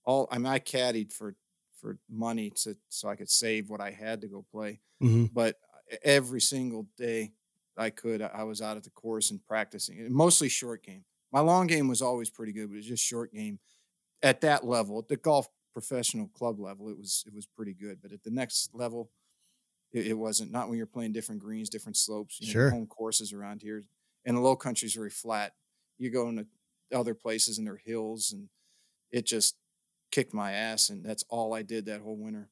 all I mean, I caddied for for money to so I could save what I had to go play. hmm But every single day I could, I was out at the course and practicing. Mostly short game. My long game was always pretty good, but it was just short game. At that level, at the golf professional club level, it was it was pretty good. But at the next level, it, it wasn't. Not when you're playing different greens, different slopes. You know, Sure. home courses around here, and the low country is very flat. You go into other places and they're hills, and it just kicked my ass. And that's all I did that whole winter.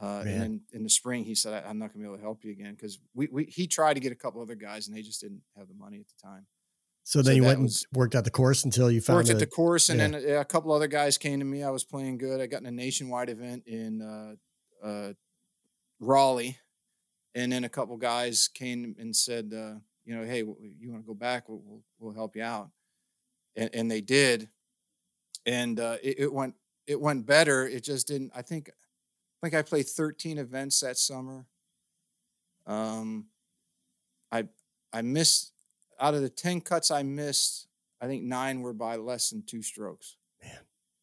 Uh, and then in the spring, he said, I, "I'm not going to be able to help you again because we, we he tried to get a couple other guys, and they just didn't have the money at the time." So then So you went and was- worked at the course until you found worked at the course, and yeah. then a, a couple other guys came to me. I was playing good. I got in a nationwide event in uh, uh, Raleigh, and then a couple guys came and said, uh, "You know, hey, you want to go back? We'll, we'll, we'll help you out," and, and they did. and uh, it, it went it went better. It just didn't. I think I think I played 13 events that summer. Um, I I missed out of the 10 cuts I missed. I think nine were by less than two strokes. Man.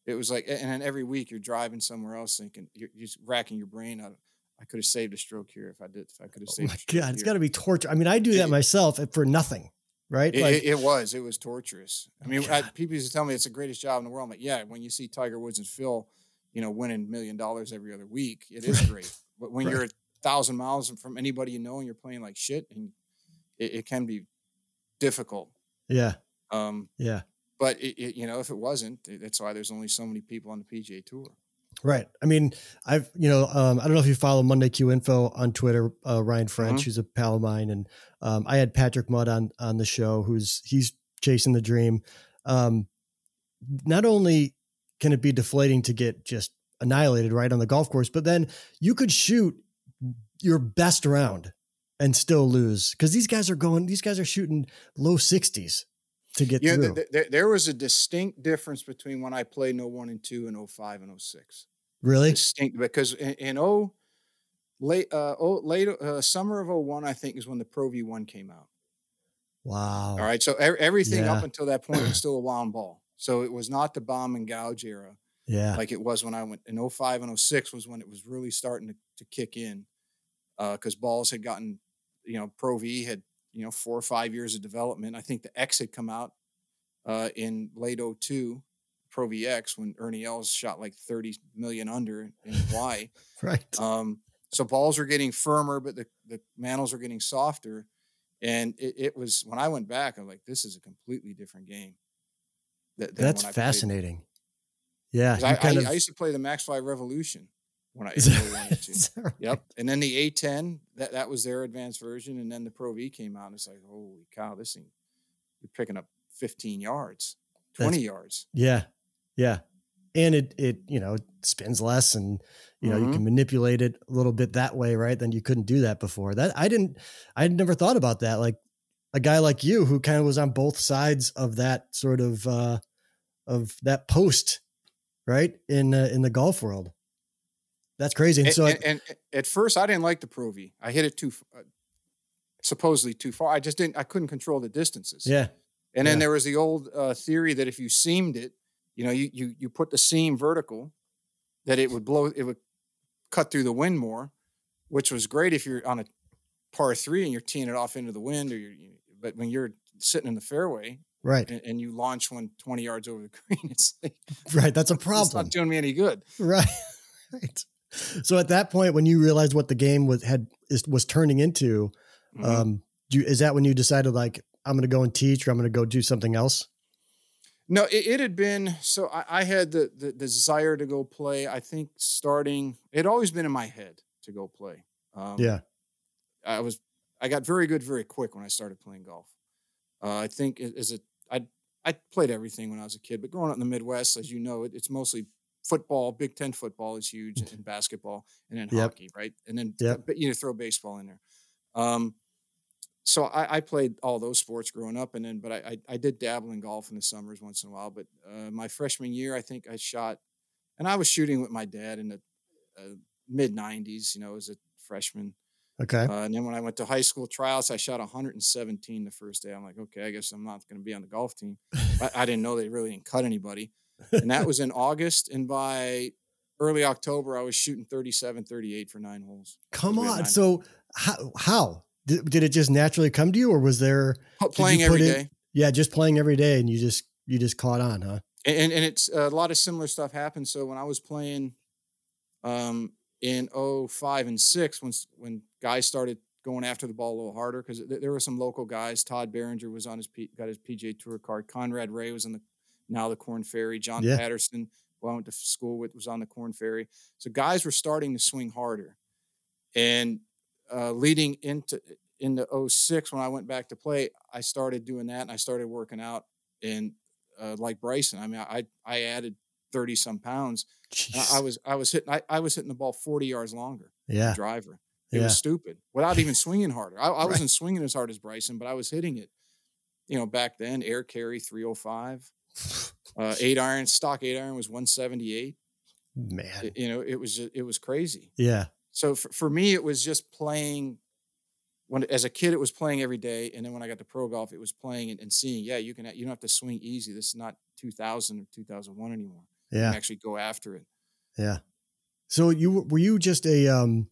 it was like, and then every week you're driving somewhere else, thinking you're, you're just racking your brain out. I could have saved a stroke here if I did. If I could have Oh saved. my a stroke Oh my God, it's here." got to be torture. I mean, I do that myself for nothing, right? It, like, it, it was. It was torturous. I mean, I, people used to tell me it's the greatest job in the world. I'm like, yeah. When you see Tiger Woods and Phil, you know, winning million dollars every other week, it is great. But when Right. you're a thousand miles from anybody you know and you're playing like shit, and it, it can be difficult. yeah, Um, yeah, but you know, if it wasn't, that's why there's only so many people on the PGA Tour. Right. I mean, I've, you know, um, I don't know if you follow Monday Q Info on Twitter, uh, Ryan French, Mhm. who's a pal of mine. And um, I had Patrick Mudd on, on the show, who's, he's chasing the dream. Um, not only can it be deflating to get just annihilated right on the golf course, but then you could shoot your best round and still lose because these guys are going, these guys are shooting low 60s to get Yeah, through. th- th- there was a distinct difference between when I played in 01 and 2 and 05 and 06. Really? distinct because in, in oh late uh oh late uh, summer of 01 I think is when the Pro V1 came out. Wow. All right, so e- everything Yeah. up until that point was still a wound ball. So it was not the bomb and gouge era Yeah. like it was when I went in 05 and 06 was when it was really starting to, to kick in because balls had gotten you know Pro V had you know four or five years of development. I think the X had come out uh, in late 02 Pro VX when Ernie Els shot like 30 million under in Hawaii. right. Um, so balls are getting firmer, but the, the mantles are getting softer. And it, it was when I went back, I'm like, this is a completely different game. th- That's when I played. fascinating. Yeah. I, kind I, of- I used to play the Maxfly Revolution when I Is in that- 01 and 2. is that right? Yep. And then the A10, that, that was their advanced version. And then the Pro V came out. And it's like, holy cow, this thing, you're picking up 15 yards, 20 yards. Yeah. Yeah. And it it, you know, spins less and you know, you Mhm. can manipulate it a little bit that way, right? Then you couldn't do that before. That I didn't I had never thought about that. Like a guy like you who kind of was on both sides of that sort of uh of that post, right? In uh, in the golf world. That's crazy. And, And, so and, and at first, I didn't like the Pro V. I hit it too, uh, supposedly too far. I just didn't, I couldn't control the distances. yeah. And then Yeah. there was the old uh, theory that if you seamed it, you know, you, you you put the seam vertical, that it would blow, it would cut through the wind more, which was great if you're on a par three and you're teeing it off into the wind, or you're, you, but when you're sitting in the fairway Right. and, and you launch one 20 yards over the green, it's like, Right. That's a it's problem. not doing me any good. Right. Right. So at that point, when you realized what the game was had is, was turning into, Mhm. um, do you, is that when you decided like I'm going to go and teach or I'm going to go do something else? No, it, it had been so. I, I had the, the desire to go play. I think starting, it had always been in my head to go play. Um, Yeah. I was, I got very good very quick when I started playing golf. Uh, I think as a, I, I played everything when I was a kid, but growing up in the Midwest, as you know, it, it's mostly football. Big Ten football is huge, and basketball, and then Yep. hockey, right? And then Yep. but you know, throw baseball in there. Um, so I, I played all those sports growing up, and then but I, I I did dabble in golf in the summers once in a while. But uh, my freshman year, I think I shot, and I was shooting with my dad in the uh, mid '90s. You know, as a freshman, Okay. uh, and then when I went to high school tryouts, I shot 117 the first day. I'm like, okay, I guess I'm not going to be on the golf team. I, I didn't know they really didn't cut anybody, and that was in August. And by early October, I was shooting 37, 38 for nine holes. Come on. nine. So how, how did, did it just naturally come to you or was there, Playing every put day. yeah, just playing every day and you just, you just caught on, huh? and and it's a lot of similar stuff happened. So when I was playing, um, in 05 and six, when when guys started going after the ball a little harder, because there were some local guys. Todd Behringer was on his P, got his PGA Tour card. Conrad Ray was on the now the Corn Ferry. John Yeah. Patterson, who I went to school with, was on the Corn Ferry. So guys were starting to swing harder, and uh, leading into into 06 when I went back to play, I started doing that, and I started working out and uh, like Bryson. I mean, I I added thirty some pounds. I, I was I was hitting I, I was hitting the ball forty yards longer. yeah. driver. It Yeah. was stupid without even swinging harder. I, I Right. wasn't swinging as hard as Bryson, but I was hitting it. You know, back then air carry three hundred five. Uh, eight iron, stock eight iron was 178. Man. It- you know, it was it was crazy. Yeah. So for, for me, it was just playing. When as a kid, it was playing every day, and then when I got to pro golf, it was playing and, and seeing. Yeah, you can you don't have to swing easy. This is not 2000 or 2001 anymore. You Yeah. can actually go after it. Yeah. So you were- you just a um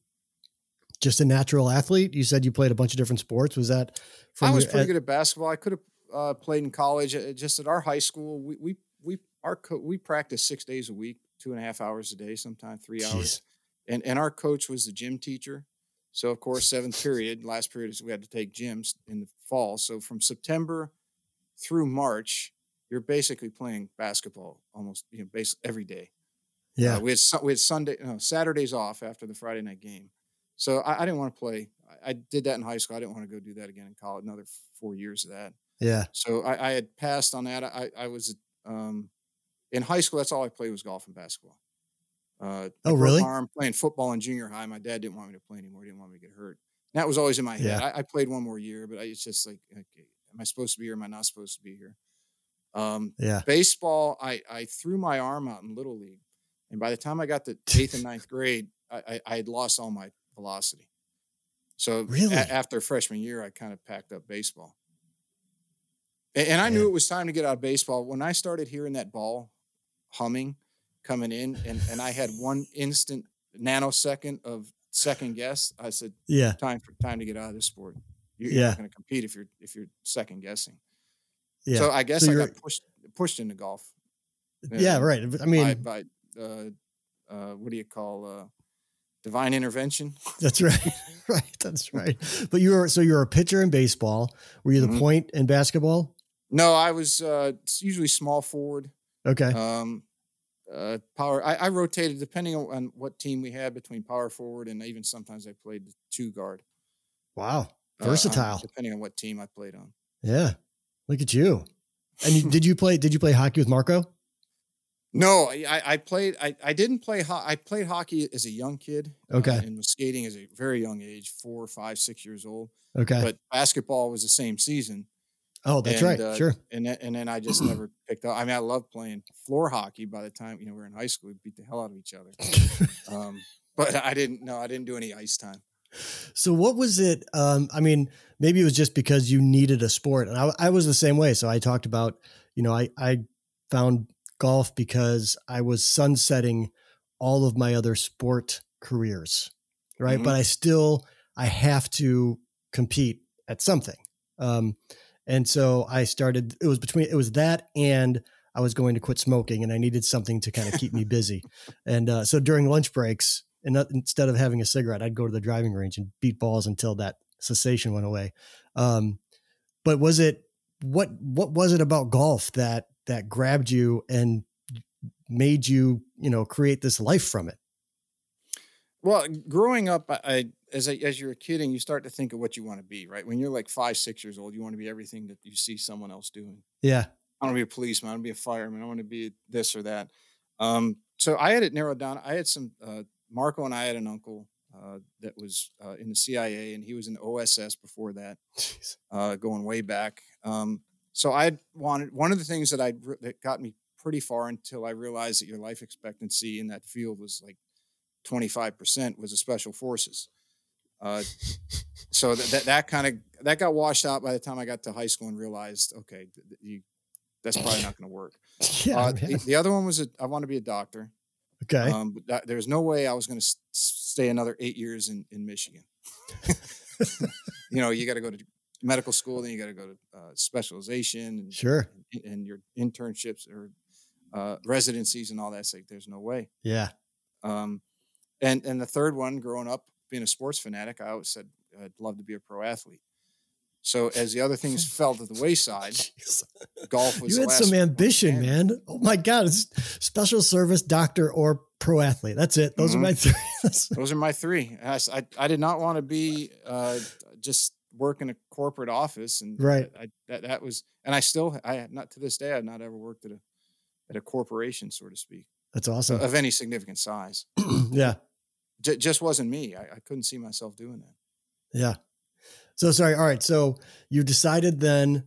just a natural athlete? You said you played a bunch of different sports. Was that I was pretty at- good at basketball. I could have uh, played in college. Uh, Just at our high school, we we we our co- we practiced six days a week, two and a half hours a day, sometimes three Jeez. hours. And and our coach was the gym teacher. So of course, seventh period, last period is we had to take gyms in the fall. So from September through March, you're basically playing basketball almost you know basically every day. Yeah. Uh, we had we had Sunday, no, Saturdays off after the Friday night game. So I, I didn't want to play. I, I did that in high school. I didn't want to go do that again in college. Another four years of that. yeah. So I, I had passed on that. I, I was um, in high school. That's all I played was golf and basketball. Uh, Oh, really? arm playing football in junior high. My dad didn't want me to play anymore. He didn't want me to get hurt. And that was always in my head. Yeah. I, I played one more year, but I, it's just like, okay, am I supposed to be here? Am I not supposed to be here? Um, Yeah. baseball, I, I threw my arm out in little league, and by the time I got to eighth and ninth grade, I, I, I had lost all my velocity. So a- Really? after freshman year, I kind of packed up baseball, and, and I knew it was time to get out of baseball when I started hearing that ball humming coming in, and and I had one instant nanosecond of second guess. I said, Yeah. "Time for time to get out of this sport. You're, Yeah. not going to compete if you're if you're second guessing." Yeah. So I guess So I got pushed pushed into golf yeah. uh, Right. I mean, by, by uh, uh, what do you call uh, divine intervention? that's right. right. That's right. But you were so you were a pitcher in baseball. Were you the Mhm. point in basketball? No, I was uh, usually small forward. Okay. Um, uh, power. I, I rotated depending on, what team we had between power forward and even sometimes I played the two guard. wow. uh, Versatile. depending on what team I played on. yeah. Look at you. And you, did you play? Did you play hockey with Marco? No, I, I- played. I, I didn't play. Ho- I played hockey as a young kid. uh, Okay. and was skating as a very young age, four, five, six years old. Okay. But basketball was the same season. Oh, that's and, right. uh, sure. and then, and then I just never picked up. I mean, I love playing floor hockey. By the time you know we were in high school, we beat the hell out of each other. Um, but I didn't. No, I didn't do any ice time. So what was it? Um, I mean, maybe it was just because you needed a sport, and I, I was the same way. So I talked about, you know, I I found golf because I was sunsetting all of my other sport careers, right? Mhm. But I still I have to compete at something, um, and so I started. It was between it was that and I was going to quit smoking, and I needed something to kind of keep me busy, and uh, so during lunch breaks and instead of having a cigarette, I'd go to the driving range and beat balls until that cessation went away. Um, but was it what what was it about golf that that grabbed you and made you you know create this life from it? Well, growing up, I, I as a, as you're a kid and you start to think of what you want to be. Right when you're like five, six years old, you want to be everything that you see someone else doing. Yeah, I want to be a policeman. I want to be a fireman. I want to be this or that. Um, so I had it narrowed down. I had some. Uh, Marco and I had an uncle uh, that was uh, in the CIA, and he was in OSS before that, uh, going way back. Um, so I wanted one of the things that I that got me pretty far until I realized that your life expectancy in that field was like twenty five percent was the special forces. Uh, so that that, that kind of that got washed out by the time I got to high school and realized, okay, you, that's probably not going to work. yeah. uh, the, the other one was a, I want to be a doctor. okay. Um, but that, there's no way I was going to s- stay another eight years in, in Michigan. you know, you got to go to medical school, then you got to go to uh, specialization and, sure. and, and your internships or uh, residencies and all that. It's like, there's no way. Yeah. Um, and and the third one, growing up being a sports fanatic, I always said I'd love to be a pro athlete. So as the other things fell to the wayside, golf was You had some ambition, standing. man. Oh my god, it's special service, doctor, or pro athlete. That's it. Those Mhm. are my three. Those are my three. I I, I, I did not want to be uh, just work in a corporate office, and Right. I, that that was, and I still, I not to this day, I've not ever worked at a at a corporation, so to speak, That's awesome. of any significant size. yeah. J- just wasn't me. I, I couldn't see myself doing that. Yeah. So sorry. All right. So you decided then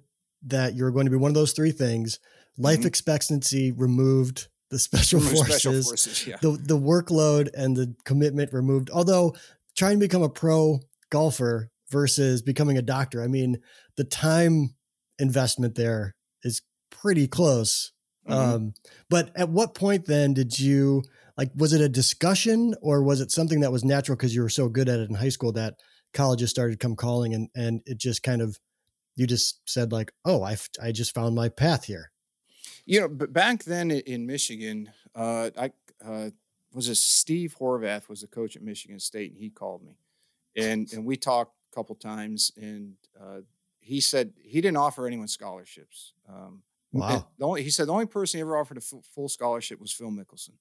that you're going to be one of those three things, life Mhm. expectancy removed, the special the forces, special forces, yeah. the the workload and the commitment removed. Although trying to become a pro golfer versus becoming a doctor, I mean, the time investment there is pretty close. Mhm. Um, but at what point then did you like? Was it a discussion or was it something that was natural because you were so good at it in high school that colleges started come calling and and it just kind of you just said like, oh, I I just found my path here. You know, but back then in Michigan, uh, I uh, was a Steve Horvath was the coach at Michigan State, and he called me, and and we talked a couple times, and uh, he said he didn't offer anyone scholarships. Um, Wow. The only, he said the only person he ever offered a full scholarship was Phil Mickelson,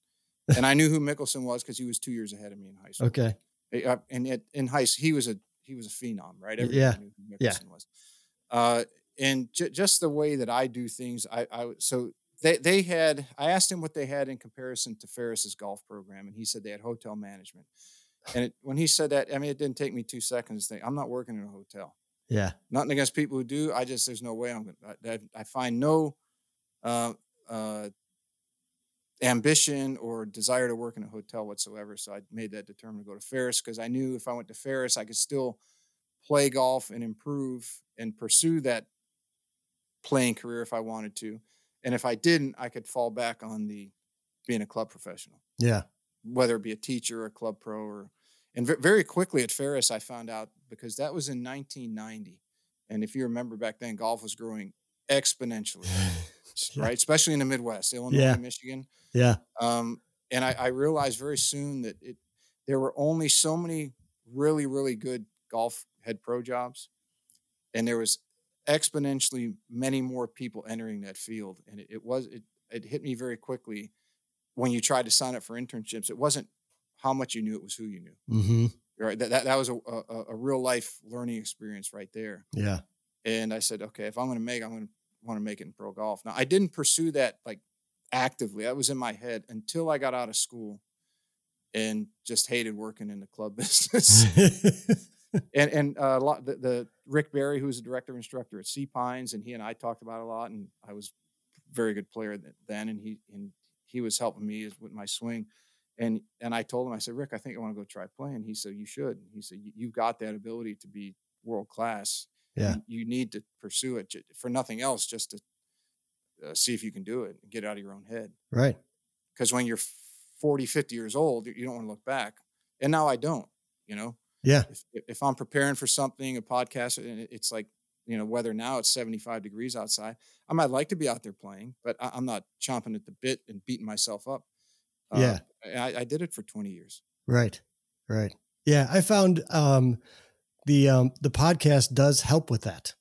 and I knew who Mickelson was because he was two years ahead of me in high school. Okay. Eh, uh, and at, in high school, he was a he was a phenom, right? Everybody Yeah. knew who Yeah. Was. Uh, and ju- just the way that I do things, I so they they had. I asked him what they had in comparison to Ferris's golf program, and he said they had hotel management. And it, when he said that, I mean, it didn't take me two seconds to think, I'm not working in a hotel. Yeah. Nothing against people who do. I just there's no way I'm gonna. I, I, I find no uh, uh, ambition or desire to work in a hotel whatsoever. So I made that determined to go to Ferris because I knew if I went to Ferris, I could still play golf and improve and pursue that playing career if I wanted to. And if I didn't, I could fall back on the being a club professional, Yeah. whether it be a teacher or a club pro or. And ve- very quickly at Ferris, I found out because that was in 1990. And if you remember back then, golf was growing exponentially, Yeah. right? Especially in the Midwest, Illinois, Yeah. Michigan. Yeah. Um, and I, I realized very soon that it there were only so many really, really good golf head pro jobs, and there was exponentially many more people entering that field. And it, it was it it hit me very quickly when you tried to sign up for internships. It wasn't how much you knew; it was who you knew. Mm-hmm. Right? That that, that was a, a a real life learning experience right there. Yeah. And I said, okay, if I'm going to make, I'm going to want to make it in pro golf. Now, I didn't pursue that like actively. That was in my head until I got out of school and just hated working in the club business. and and uh, a lot the, the Rick Barry, who was the director instructor at Sea Pines, and he and I talked about it a lot. And I was a very good player then, and he and he was helping me with my swing. And and I told him, I said, Rick, I think I want to go try playing. He said, You should. He said, "You- You've got that ability to be world class. Yeah. You, you need to pursue it for nothing else, just to uh, see if you can do it and get out of your own head. right. Because when you're 40, 50 years old, you don't want to look back. And now I don't, you know Yeah. if, if I'm preparing for something, a podcast, and it's like, you know, whether now it's 75 degrees outside, I might like to be out there playing, but I, I'm not chomping at the bit and beating myself up. Uh, Yeah. I, I did it for 20 years. Right. Right. Yeah. I found um the um the podcast does help with that.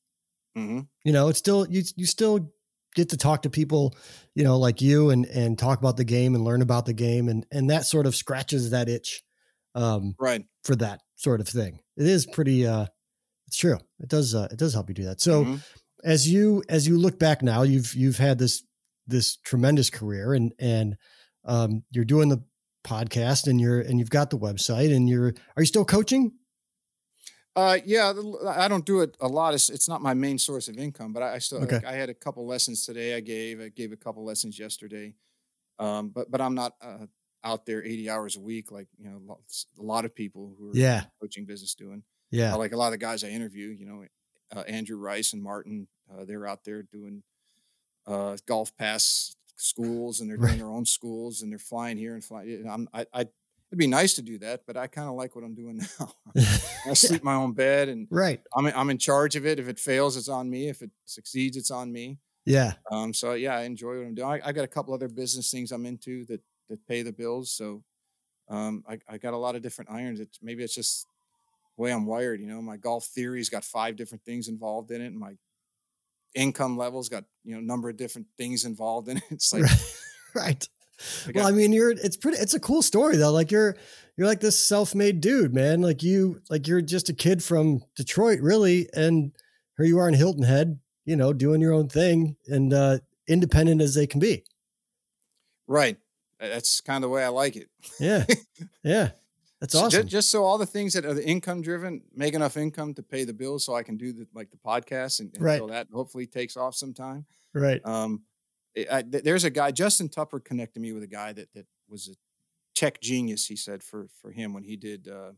hmm You know, it's still you you still get to talk to people, you know, like you and and talk about the game and learn about the game and and that sort of scratches that itch um Right. for that sort of thing. It is pretty uh it's true. It does uh, it does help you do that. So Mhm. as you as you look back now, you've you've had this this tremendous career and and um you're doing the podcast and you're and you've got the website and you're are you still coaching? Uh, yeah, I don't do it a lot. It's, it's not my main source of income, but I, I still, Okay. like, I had a couple lessons today. I gave, I gave a couple lessons yesterday. Um, but, but I'm not, uh, out there 80 hours a week. Like, you know, lots- a lot of people who are in Yeah. the coaching business doing, Yeah. Uh, like a lot of the guys I interview, you know, uh, Andrew Rice and Martin, uh, they're out there doing, uh, golf pass schools and they're doing Right. their own schools and they're flying here and flying. know, I'm, I, I, it'd be nice to do that, but I kind of like what I'm doing now. I sleep in my own bed and right. I'm in, I'm in charge of it. If it fails, it's on me. If it succeeds, it's on me. Yeah. Um, so yeah, I enjoy what I'm doing. I, I got a couple other business things I'm into that that pay the bills. So um, I, I got a lot of different irons. It's maybe it's just the way I'm wired. You know, my golf theory's got five different things involved in it, and my income levels got you know a number of different things involved in it. It's like right. I Well, I mean, you're it's pretty it's a cool story though. Like you're you're like this self-made dude, man. Like you like you're just a kid from Detroit, really, and here you are in Hilton Head, you know, doing your own thing and uh independent as they can be. right. That's kind of the way I like it. Yeah. Yeah. That's So awesome. Just, so all the things that are the income driven make enough income to pay the bills, so I can do the like the podcast and, Right. until that hopefully takes off sometime. right. Um, I, there's a guy, Justin Tupper connected me with a guy that that was a tech genius. He said for for him when he did uh,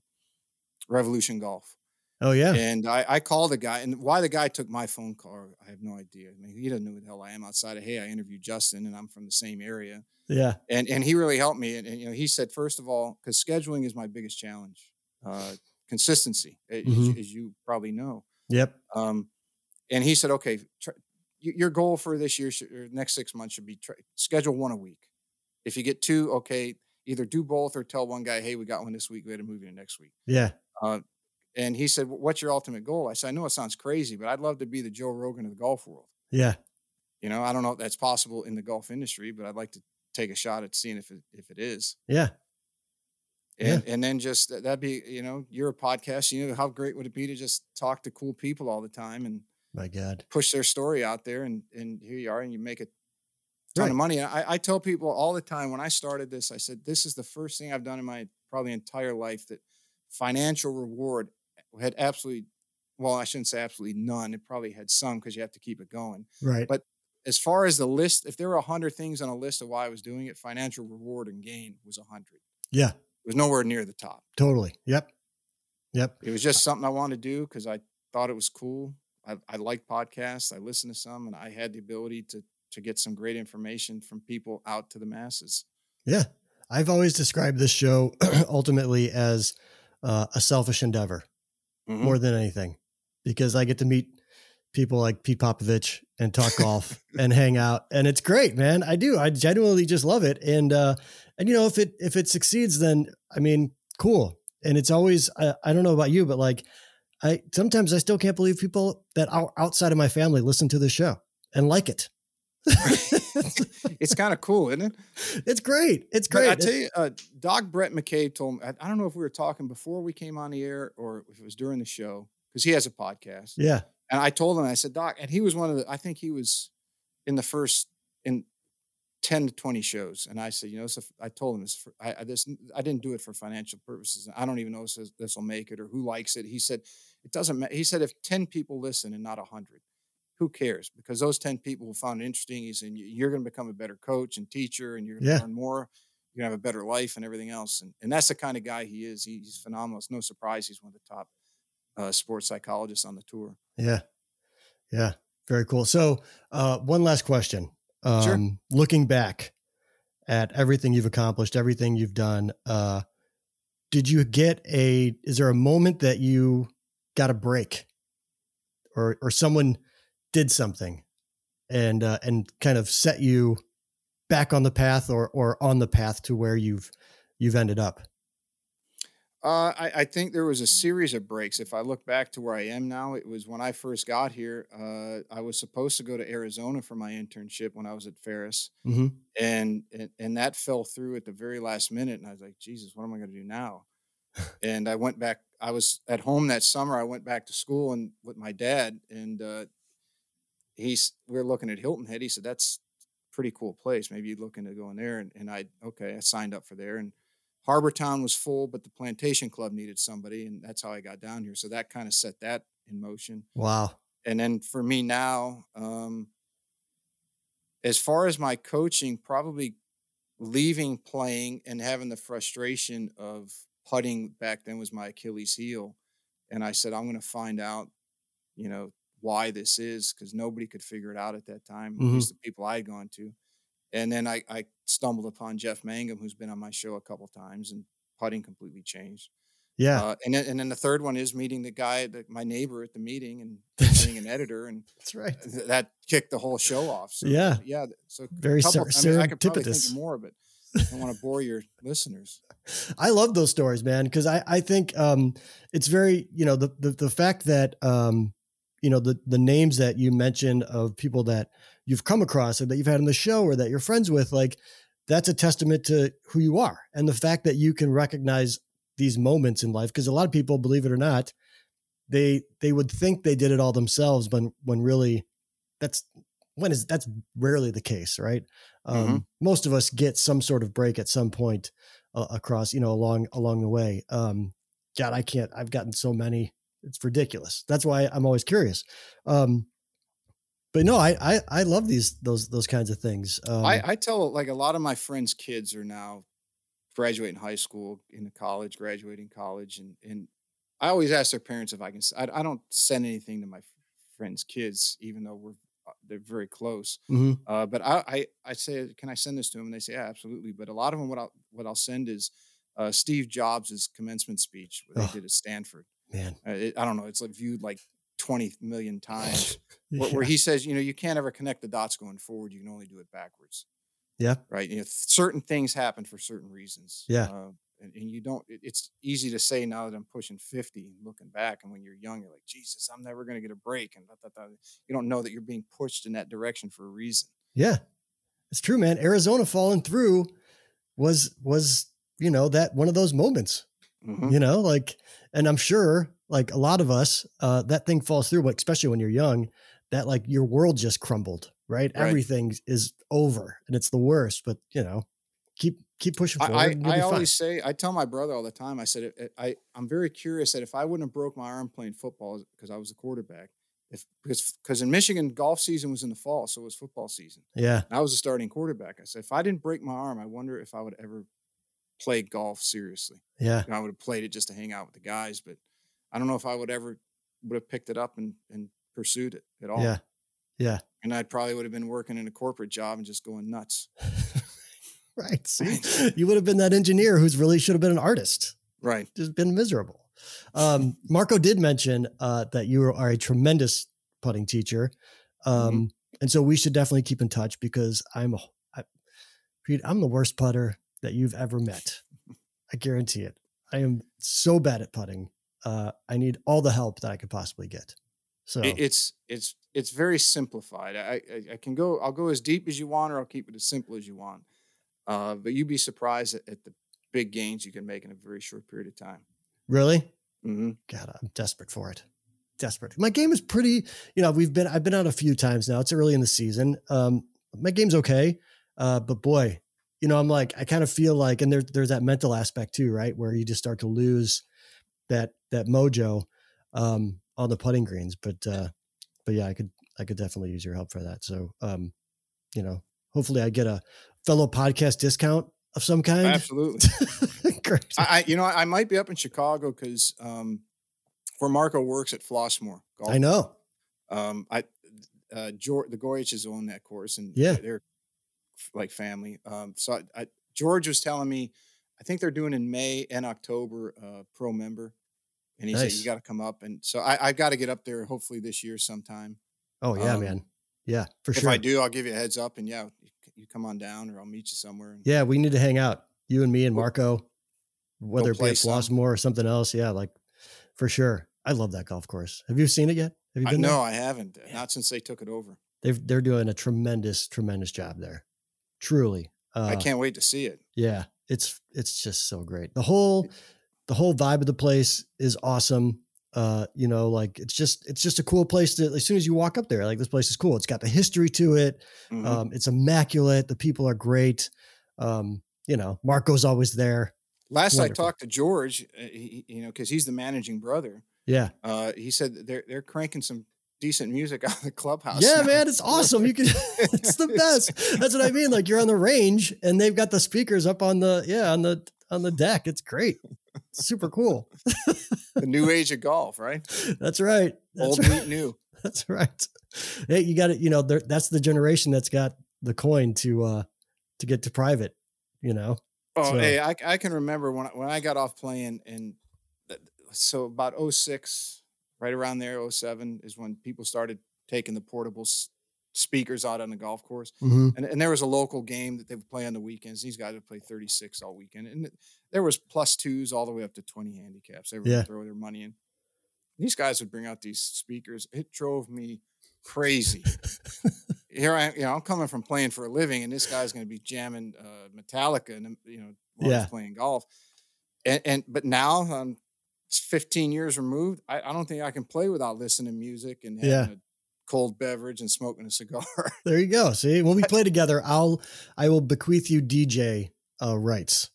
Revolution Golf. Oh yeah. And I, I called the guy, and why the guy took my phone call, I have no idea. I mean, he doesn't know who the hell I am outside of hey, I interviewed Justin, and I'm from the same area, Yeah. and and he really helped me. And, and you know, he said first of all, because scheduling is my biggest challenge, uh, consistency, a- as, as you probably know. Yep. Um, and he said, okay, try, y- your goal for this year, should, or next six months should be try, schedule one a week. If you get two, okay, either do both or tell one guy, hey, we got one this week, we had to move you to next week. Yeah. Uh, and he said, "What's your ultimate goal?" I said, "I know it sounds crazy, but I'd love to be the Joe Rogan of the golf world. Yeah. You know, I don't know if that's possible in the golf industry, but I'd like to take a shot at seeing if it if it is. Yeah. And and then just that- that'd be, you know, you're a podcast. You know, how great would it be to just talk to cool people all the time and My God. push their story out there? And and here you are, and you make a ton Right. of money. I, I tell people all the time when I started this, I said, this is the first thing I've done in my probably entire life that financial reward had absolutely, well, I shouldn't say absolutely none. It probably had some because you have to keep it going. Right. But as far as the list, if there were a hundred things on a list of why I was doing it, financial reward and gain was a hundred. Yeah. It was nowhere near the top. Totally. Yep. Yep. It was just something I wanted to do because I thought it was cool. I, I like podcasts. I listen to some, and I had the ability to to get some great information from people out to the masses. Yeah. I've always described this show ultimately as uh, a selfish endeavor Mhm. more than anything because I get to meet people like Pete Popovich and talk golf and hang out and it's great, man. I do. I genuinely just love it. And uh and you know if it if it succeeds then I mean, cool. And it's always I, I don't know about you but like I sometimes I still can't believe people that are outside of my family listen to the show and like it. it's kind of cool, isn't it? it's great. It's But great. I tell you, uh, Doc Bhrett McCabe told me. I, I don't know if we were talking before we came on the air or if it was during the show because he has a podcast. yeah. And I told him, I said, Doc, and he was one of the. I think he was in the first in ten to twenty shows. And I said, you know, so I told him this. For, I, I this I didn't do it for financial purposes. I don't even know if this will make it or who likes it. He said, it doesn't matter. He said, if ten people listen and not a hundred, who cares? Because those ten people will find it interesting. He said, "You- you're going to become a better coach and teacher, and you're going to Yeah. learn more. You're going to have a better life and everything else. And and that's the kind of guy he is. He- He's phenomenal. It's no surprise he's one of the top uh, sports psychologists on the tour. Yeah. Yeah. Very cool. So, uh, one last question. Um, Sure. Looking back at everything you've accomplished, everything you've done, uh, did you get a, is there a moment that you got a break or, or someone did something and, uh, and kind of set you back on the path or, or on the path to where you've, you've ended up? Uh, I, I think there was a series of breaks. If I look back to where I am now, it was when I first got here. Uh, I was supposed to go to Arizona for my internship when I was at Ferris, Mm-hmm. and and, and that fell through at the very last minute. And I was like, Jesus, what am I going to do now? and I went back. I was at home that summer. I went back to school and with my dad, and uh, he's we are looking at Hilton Head. He said, "That's a pretty cool place. Maybe you'd look into going there." And, and I okay, I signed up for there and. Harbor Town was full, but the Plantation Club needed somebody, and that's how I got down here. So that kind of set that in motion. Wow. And then for me now, um, as far as my coaching, probably leaving playing and having the frustration of putting back then was my Achilles heel. And I said, I'm going to find out, you know, why this is because nobody could figure it out at that time, Mhm. at least the people I had gone to. And then I, I stumbled upon Jeff Mangum, who's been on my show a couple times, and putting completely changed. Yeah. Uh, and then and then the third one is meeting the guy, the, my neighbor at the meeting, and being an editor, and That's right. th- that kicked the whole show off. So, Yeah. yeah. So a Very couple, ser- I, mean, I could probably think serendipitous. of more, but I don't want to bore your listeners. I love those stories, man, because I, I think um, it's very, you know, the, the the fact that um, you know the the names that you mentioned of people that you've come across or that you've had on the show or that you're friends with, like that's a testament to who you are and the fact that you can recognize these moments in life. Because a lot of people, believe it or not, they they would think they did it all themselves, but when really that's when is that's rarely the case, right? Um, Most of us get some sort of break at some point uh, across, you know, along along the way. Um, God, I can't. I've gotten so many. It's ridiculous. That's why I'm always curious. Um, but no, I, I I love these those those kinds of things. Um, I, I tell like a lot of my friends' kids are now graduating high school, into college, graduating college, and and I always ask their parents if I can. I, I don't send anything to my friends' kids, even though we're uh, they're very close. mhm. Uh, but I, I I say, can I send this to them? And they say, yeah, absolutely. But a lot of them, what I'll what I'll send is uh, Steve Jobs' commencement speech where they Oh. did at Stanford. Man, Uh, it, I don't know, it's like viewed like twenty million times where, where he says, you know, you can't ever connect the dots going forward. You can only do it backwards. Yeah. Right. You know, certain things happen for certain reasons. Yeah. Uh, and, and you don't, it- it's easy to say now that I'm pushing 50 and looking back. And when you're young, you're like, Jesus, I'm never going to get a break. And da, da, da. you don't know that you're being pushed in that direction for a reason. Yeah, it's true, man. Arizona falling through was was you know that one of those moments. Mhm. You know, like, and I'm sure like a lot of us, uh, that thing falls through, but especially when you're young, that like your world just crumbled, right? Right. Everything is over, and it's the worst. But you know, keep keep pushing forward. I, I, I always say, I tell my brother all the time, I said, "I- I, I'm very curious that if I wouldn't have broke my arm playing football because I was a quarterback, if because because in Michigan golf season was in the fall, so it was football season. yeah, And I was a starting quarterback. I said, if I didn't break my arm, I wonder if I would ever play golf seriously. yeah, You know, I would have played it just to hang out with the guys, but I don't know if I would ever would have picked it up and and pursued it at all. yeah, yeah. And I probably would have been working in a corporate job and just going nuts. right. See, you would have been that engineer who's really should have been an artist. Right. just been miserable. Um, Marco did mention uh, that you are a tremendous putting teacher, um, and so we should definitely keep in touch because I'm, a, I, Pete, I'm the worst putter that you've ever met. I guarantee it. I am so bad at putting. Uh, I need all the help that I could possibly get. So it's it's it's very simplified. I, I I can go. I'll go as deep as you want, or I'll keep it as simple as you want. Uh, but you'd be surprised at, at the big gains you can make in a very short period of time. really, Mm-hmm. God, I'm desperate for it. Desperate. My game is pretty, you know, we've been, I've been out a few times now. It's early in the season. Um, my game's okay. Uh, but boy, you know, I'm like, I kind of feel like, and there's, there's that mental aspect too, right? Where you just start to lose that, that mojo, um, on the putting greens. But, uh, but yeah, I could, I could definitely use your help for that. So, um, you know, hopefully I get a fellow podcast discount of some kind. Absolutely. Great. I, you know I, might be up in Chicago because um, where Marco works at Flossmoor. Golf I know. Um, I uh, George the Goyiches own that course, and Yeah. they're like family. Um, so I, I, George was telling me, I think they're doing in May and October uh, pro member, and he said you got to come up, and so I, I got to get up there hopefully this year sometime. Oh yeah, Um, man. Yeah, for if sure. If I do, I'll give you a heads up, and yeah, you, come on down, or I'll meet you somewhere. And, Yeah, we need to hang out. You and me and Marco, whether it be at some. Or something else. Yeah, like for sure. I love that golf course. Have you seen it yet? Have you I, been no. I haven't. Not since they took it over. They've, they're doing a tremendous, tremendous job there. Truly. Uh, I can't wait to see it. Yeah, it's it's just so great. The whole the whole vibe of the place is awesome. Uh, you know, like it's just it's just a cool place to as soon as you walk up there, like this place is cool. It's got the history to it. Mhm. Um, it's immaculate. The people are great. Um, you know, Marco's always there. Last wonderful. I talked to George, uh, he- you know, because he's the managing brother. Yeah. Uh, he said they're they're cranking some decent music out of the clubhouse. Yeah, now. man, it's awesome. You can it's the best. That's what I mean. Like you're on the range and they've got the speakers up on the yeah, on the on the deck. It's great. It's super cool. the new age of golf, right? That's right. That's Old right. meet new. That's right. Hey, you got it. You know, that's the generation that's got the coin to uh to get to private. You know. Oh, So- hey, I, I can remember when I, when I got off playing, and so about 06, right around there, 07 is when people started taking the portable s- speakers out on the golf course. Mhm. and, and there was a local game that they would play on the weekends. These guys would play 36 all weekend. And there was plus twos all the way up to 20 handicaps. They would Yeah. throw their money in. These guys would bring out these speakers. It drove me crazy. Here I am, you know, I'm coming from playing for a living, and this guy's going to be jamming uh, Metallica, and you know, while Yeah. he's playing golf. And, and but now it's 15 years removed. I, I don't think I can play without listening to music and having Yeah. a cold beverage and smoking a cigar. There you go. See, when we play together, I'll I will bequeath you DJ uh rights.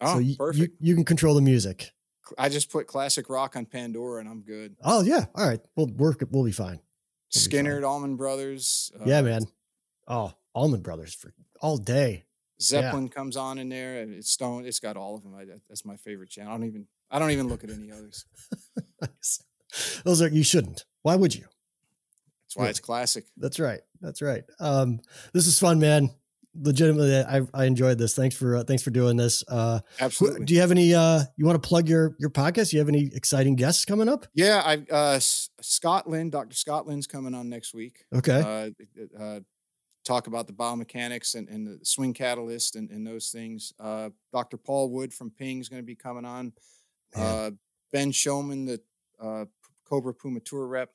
Oh, so you, you perfect. you can control the music. I just put classic rock on Pandora and I'm good. Oh yeah. All right. We'll work. We'll be fine. Skynyrd, Allman Brothers. uh, Yeah, man. Oh, Allman Brothers for all day. Zeppelin comes on in there. and It's Stone. It's got all of them. I, that's my favorite channel. I don't even. I don't even look at any others. Those are you shouldn't. Why would you? That's why it's classic. That's right. That's right. Um, this is fun, man. Legitimately, I, I enjoyed this. Thanks for uh, thanks for doing this. Uh, Absolutely. do you have any? Uh, you want to plug your your podcast? Do you have any exciting guests coming up? yeah, I uh, Scotland. Dr. Scotland's coming on next week. Okay. uh, uh, talk about the biomechanics and, and the swing catalyst and, and those things. Uh, Dr. Paul Wood from Ping is going to be coming on. Uh, ben Schomin, the uh, Cobra Puma Tour rep.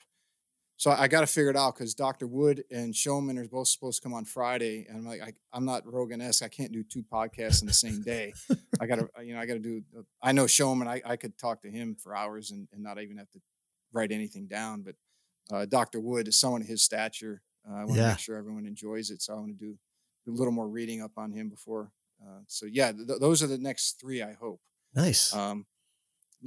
So I got to figure it out because Dr. Wood and Schomin are both supposed to come on Friday, and I'm like, I, I'm not Rogan esque. I can't do two podcasts in the same day. I got to, you know, I got to do. uh, I know Schomin. I, I could talk to him for hours and, and not even have to write anything down. But uh, Dr. Wood is someone of his stature. Uh, I want to Yeah. make sure everyone enjoys it, so I want to do, do a little more reading up on him before. Uh, so yeah, th- those are the next three. I hope. nice. Um,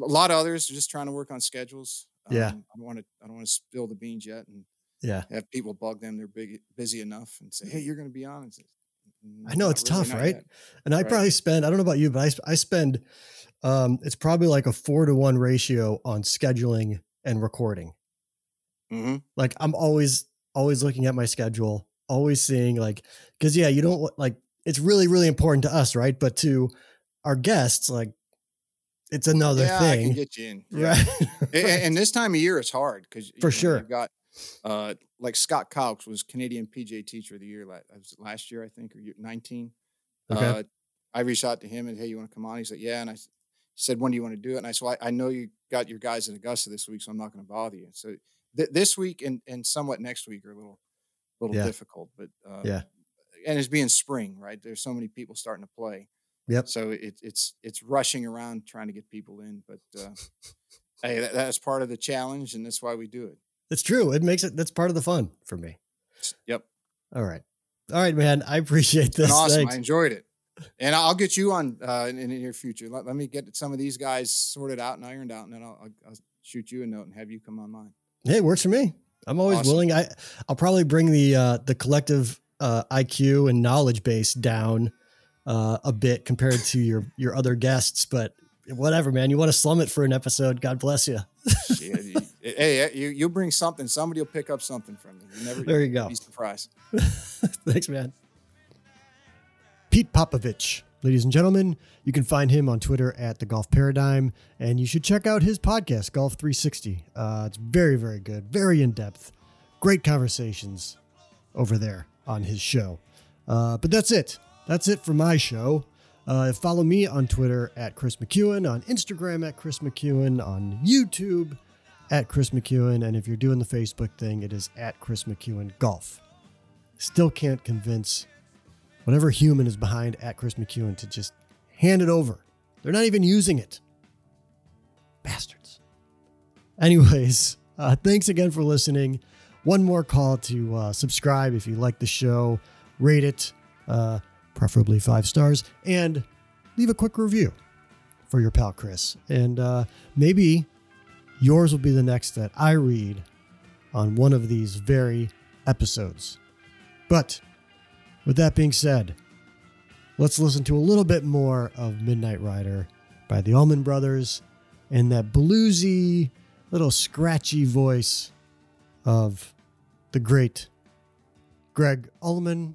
a lot of others are just trying to work on schedules. Yeah. Um, I don't want to. I don't want to spill the beans yet, and yeah. have people bug them. They're big, busy enough, and say, "Hey, you're going to be on." Say, I know, "Mm, it's really, tough, right? yet." And I Right. probably spend, I don't know about you, but I, I spend, um, it's probably like a four to one ratio on scheduling and recording. Mhm. Like I'm always, always looking at my schedule, always seeing like, cause yeah, you don't like, it's really, really important to us, right? But to our guests, like it's another thing. yeah, I can get you in. Yeah. Right. and, and this time of year it's hard because For sure. you've got uh like Scott Cowx was Canadian PJ Teacher of the Year last, last year I think or year, 19 Okay. uh I reached out to him and hey you want to come on he's like yeah and I said when do you want to do it and I said well, I, I know you got your guys in Augusta this week so I'm not going to bother you so th- this week and and somewhat next week are a little little Yeah. difficult but uh, Yeah. and it's being spring right there's so many people starting to play Yep. so it, it's it's rushing around trying to get people in but uh hey that, that's part of the challenge and that's why we do it It's true. It makes it, that's part of the fun for me. yep All right. All right, man. I appreciate this. awesome Thanks. i enjoyed it and i'll get you on uh in, in the near future let, let me get some of these guys sorted out and ironed out and then i'll, I'll, I'll shoot you a note and have you come on mine Hey, it works for me. I'm always Awesome. willing. I I'll probably bring the uh, the collective uh, IQ and knowledge base down uh, a bit compared to your your other guests, but whatever, man. You want to slum it for an episode? God bless you. Hey you you bring something somebody will pick up something from you you never There you go. be surprised Thanks, man. Pete Popovich, ladies and gentlemen, you can find him on Twitter at the Golf Paradigm, and you should check out his podcast, Golf 360. Uh, it's very, very good, very in depth, great conversations over there on his show. Uh, but that's it. That's it for my show. Uh, follow me on Twitter at Chris McEwen, on Instagram at Chris McEwen, on YouTube at Chris McEwen, and if you're doing the Facebook thing, it is at Chris McEwen Golf still can't convince whatever human is behind at Chris McEwen to just hand it over. They're not even using it. Bastards. Anyways, uh, thanks again for listening. One more call to uh, subscribe if you like the show, rate it, uh, preferably five stars, and leave a quick review for your pal Chris. And uh, maybe yours will be the next that I read on one of these very episodes. But with that being said, let's listen to a little bit more of Midnight Rider by the Allman Brothers and that bluesy, little scratchy voice of the great Gregg Allman.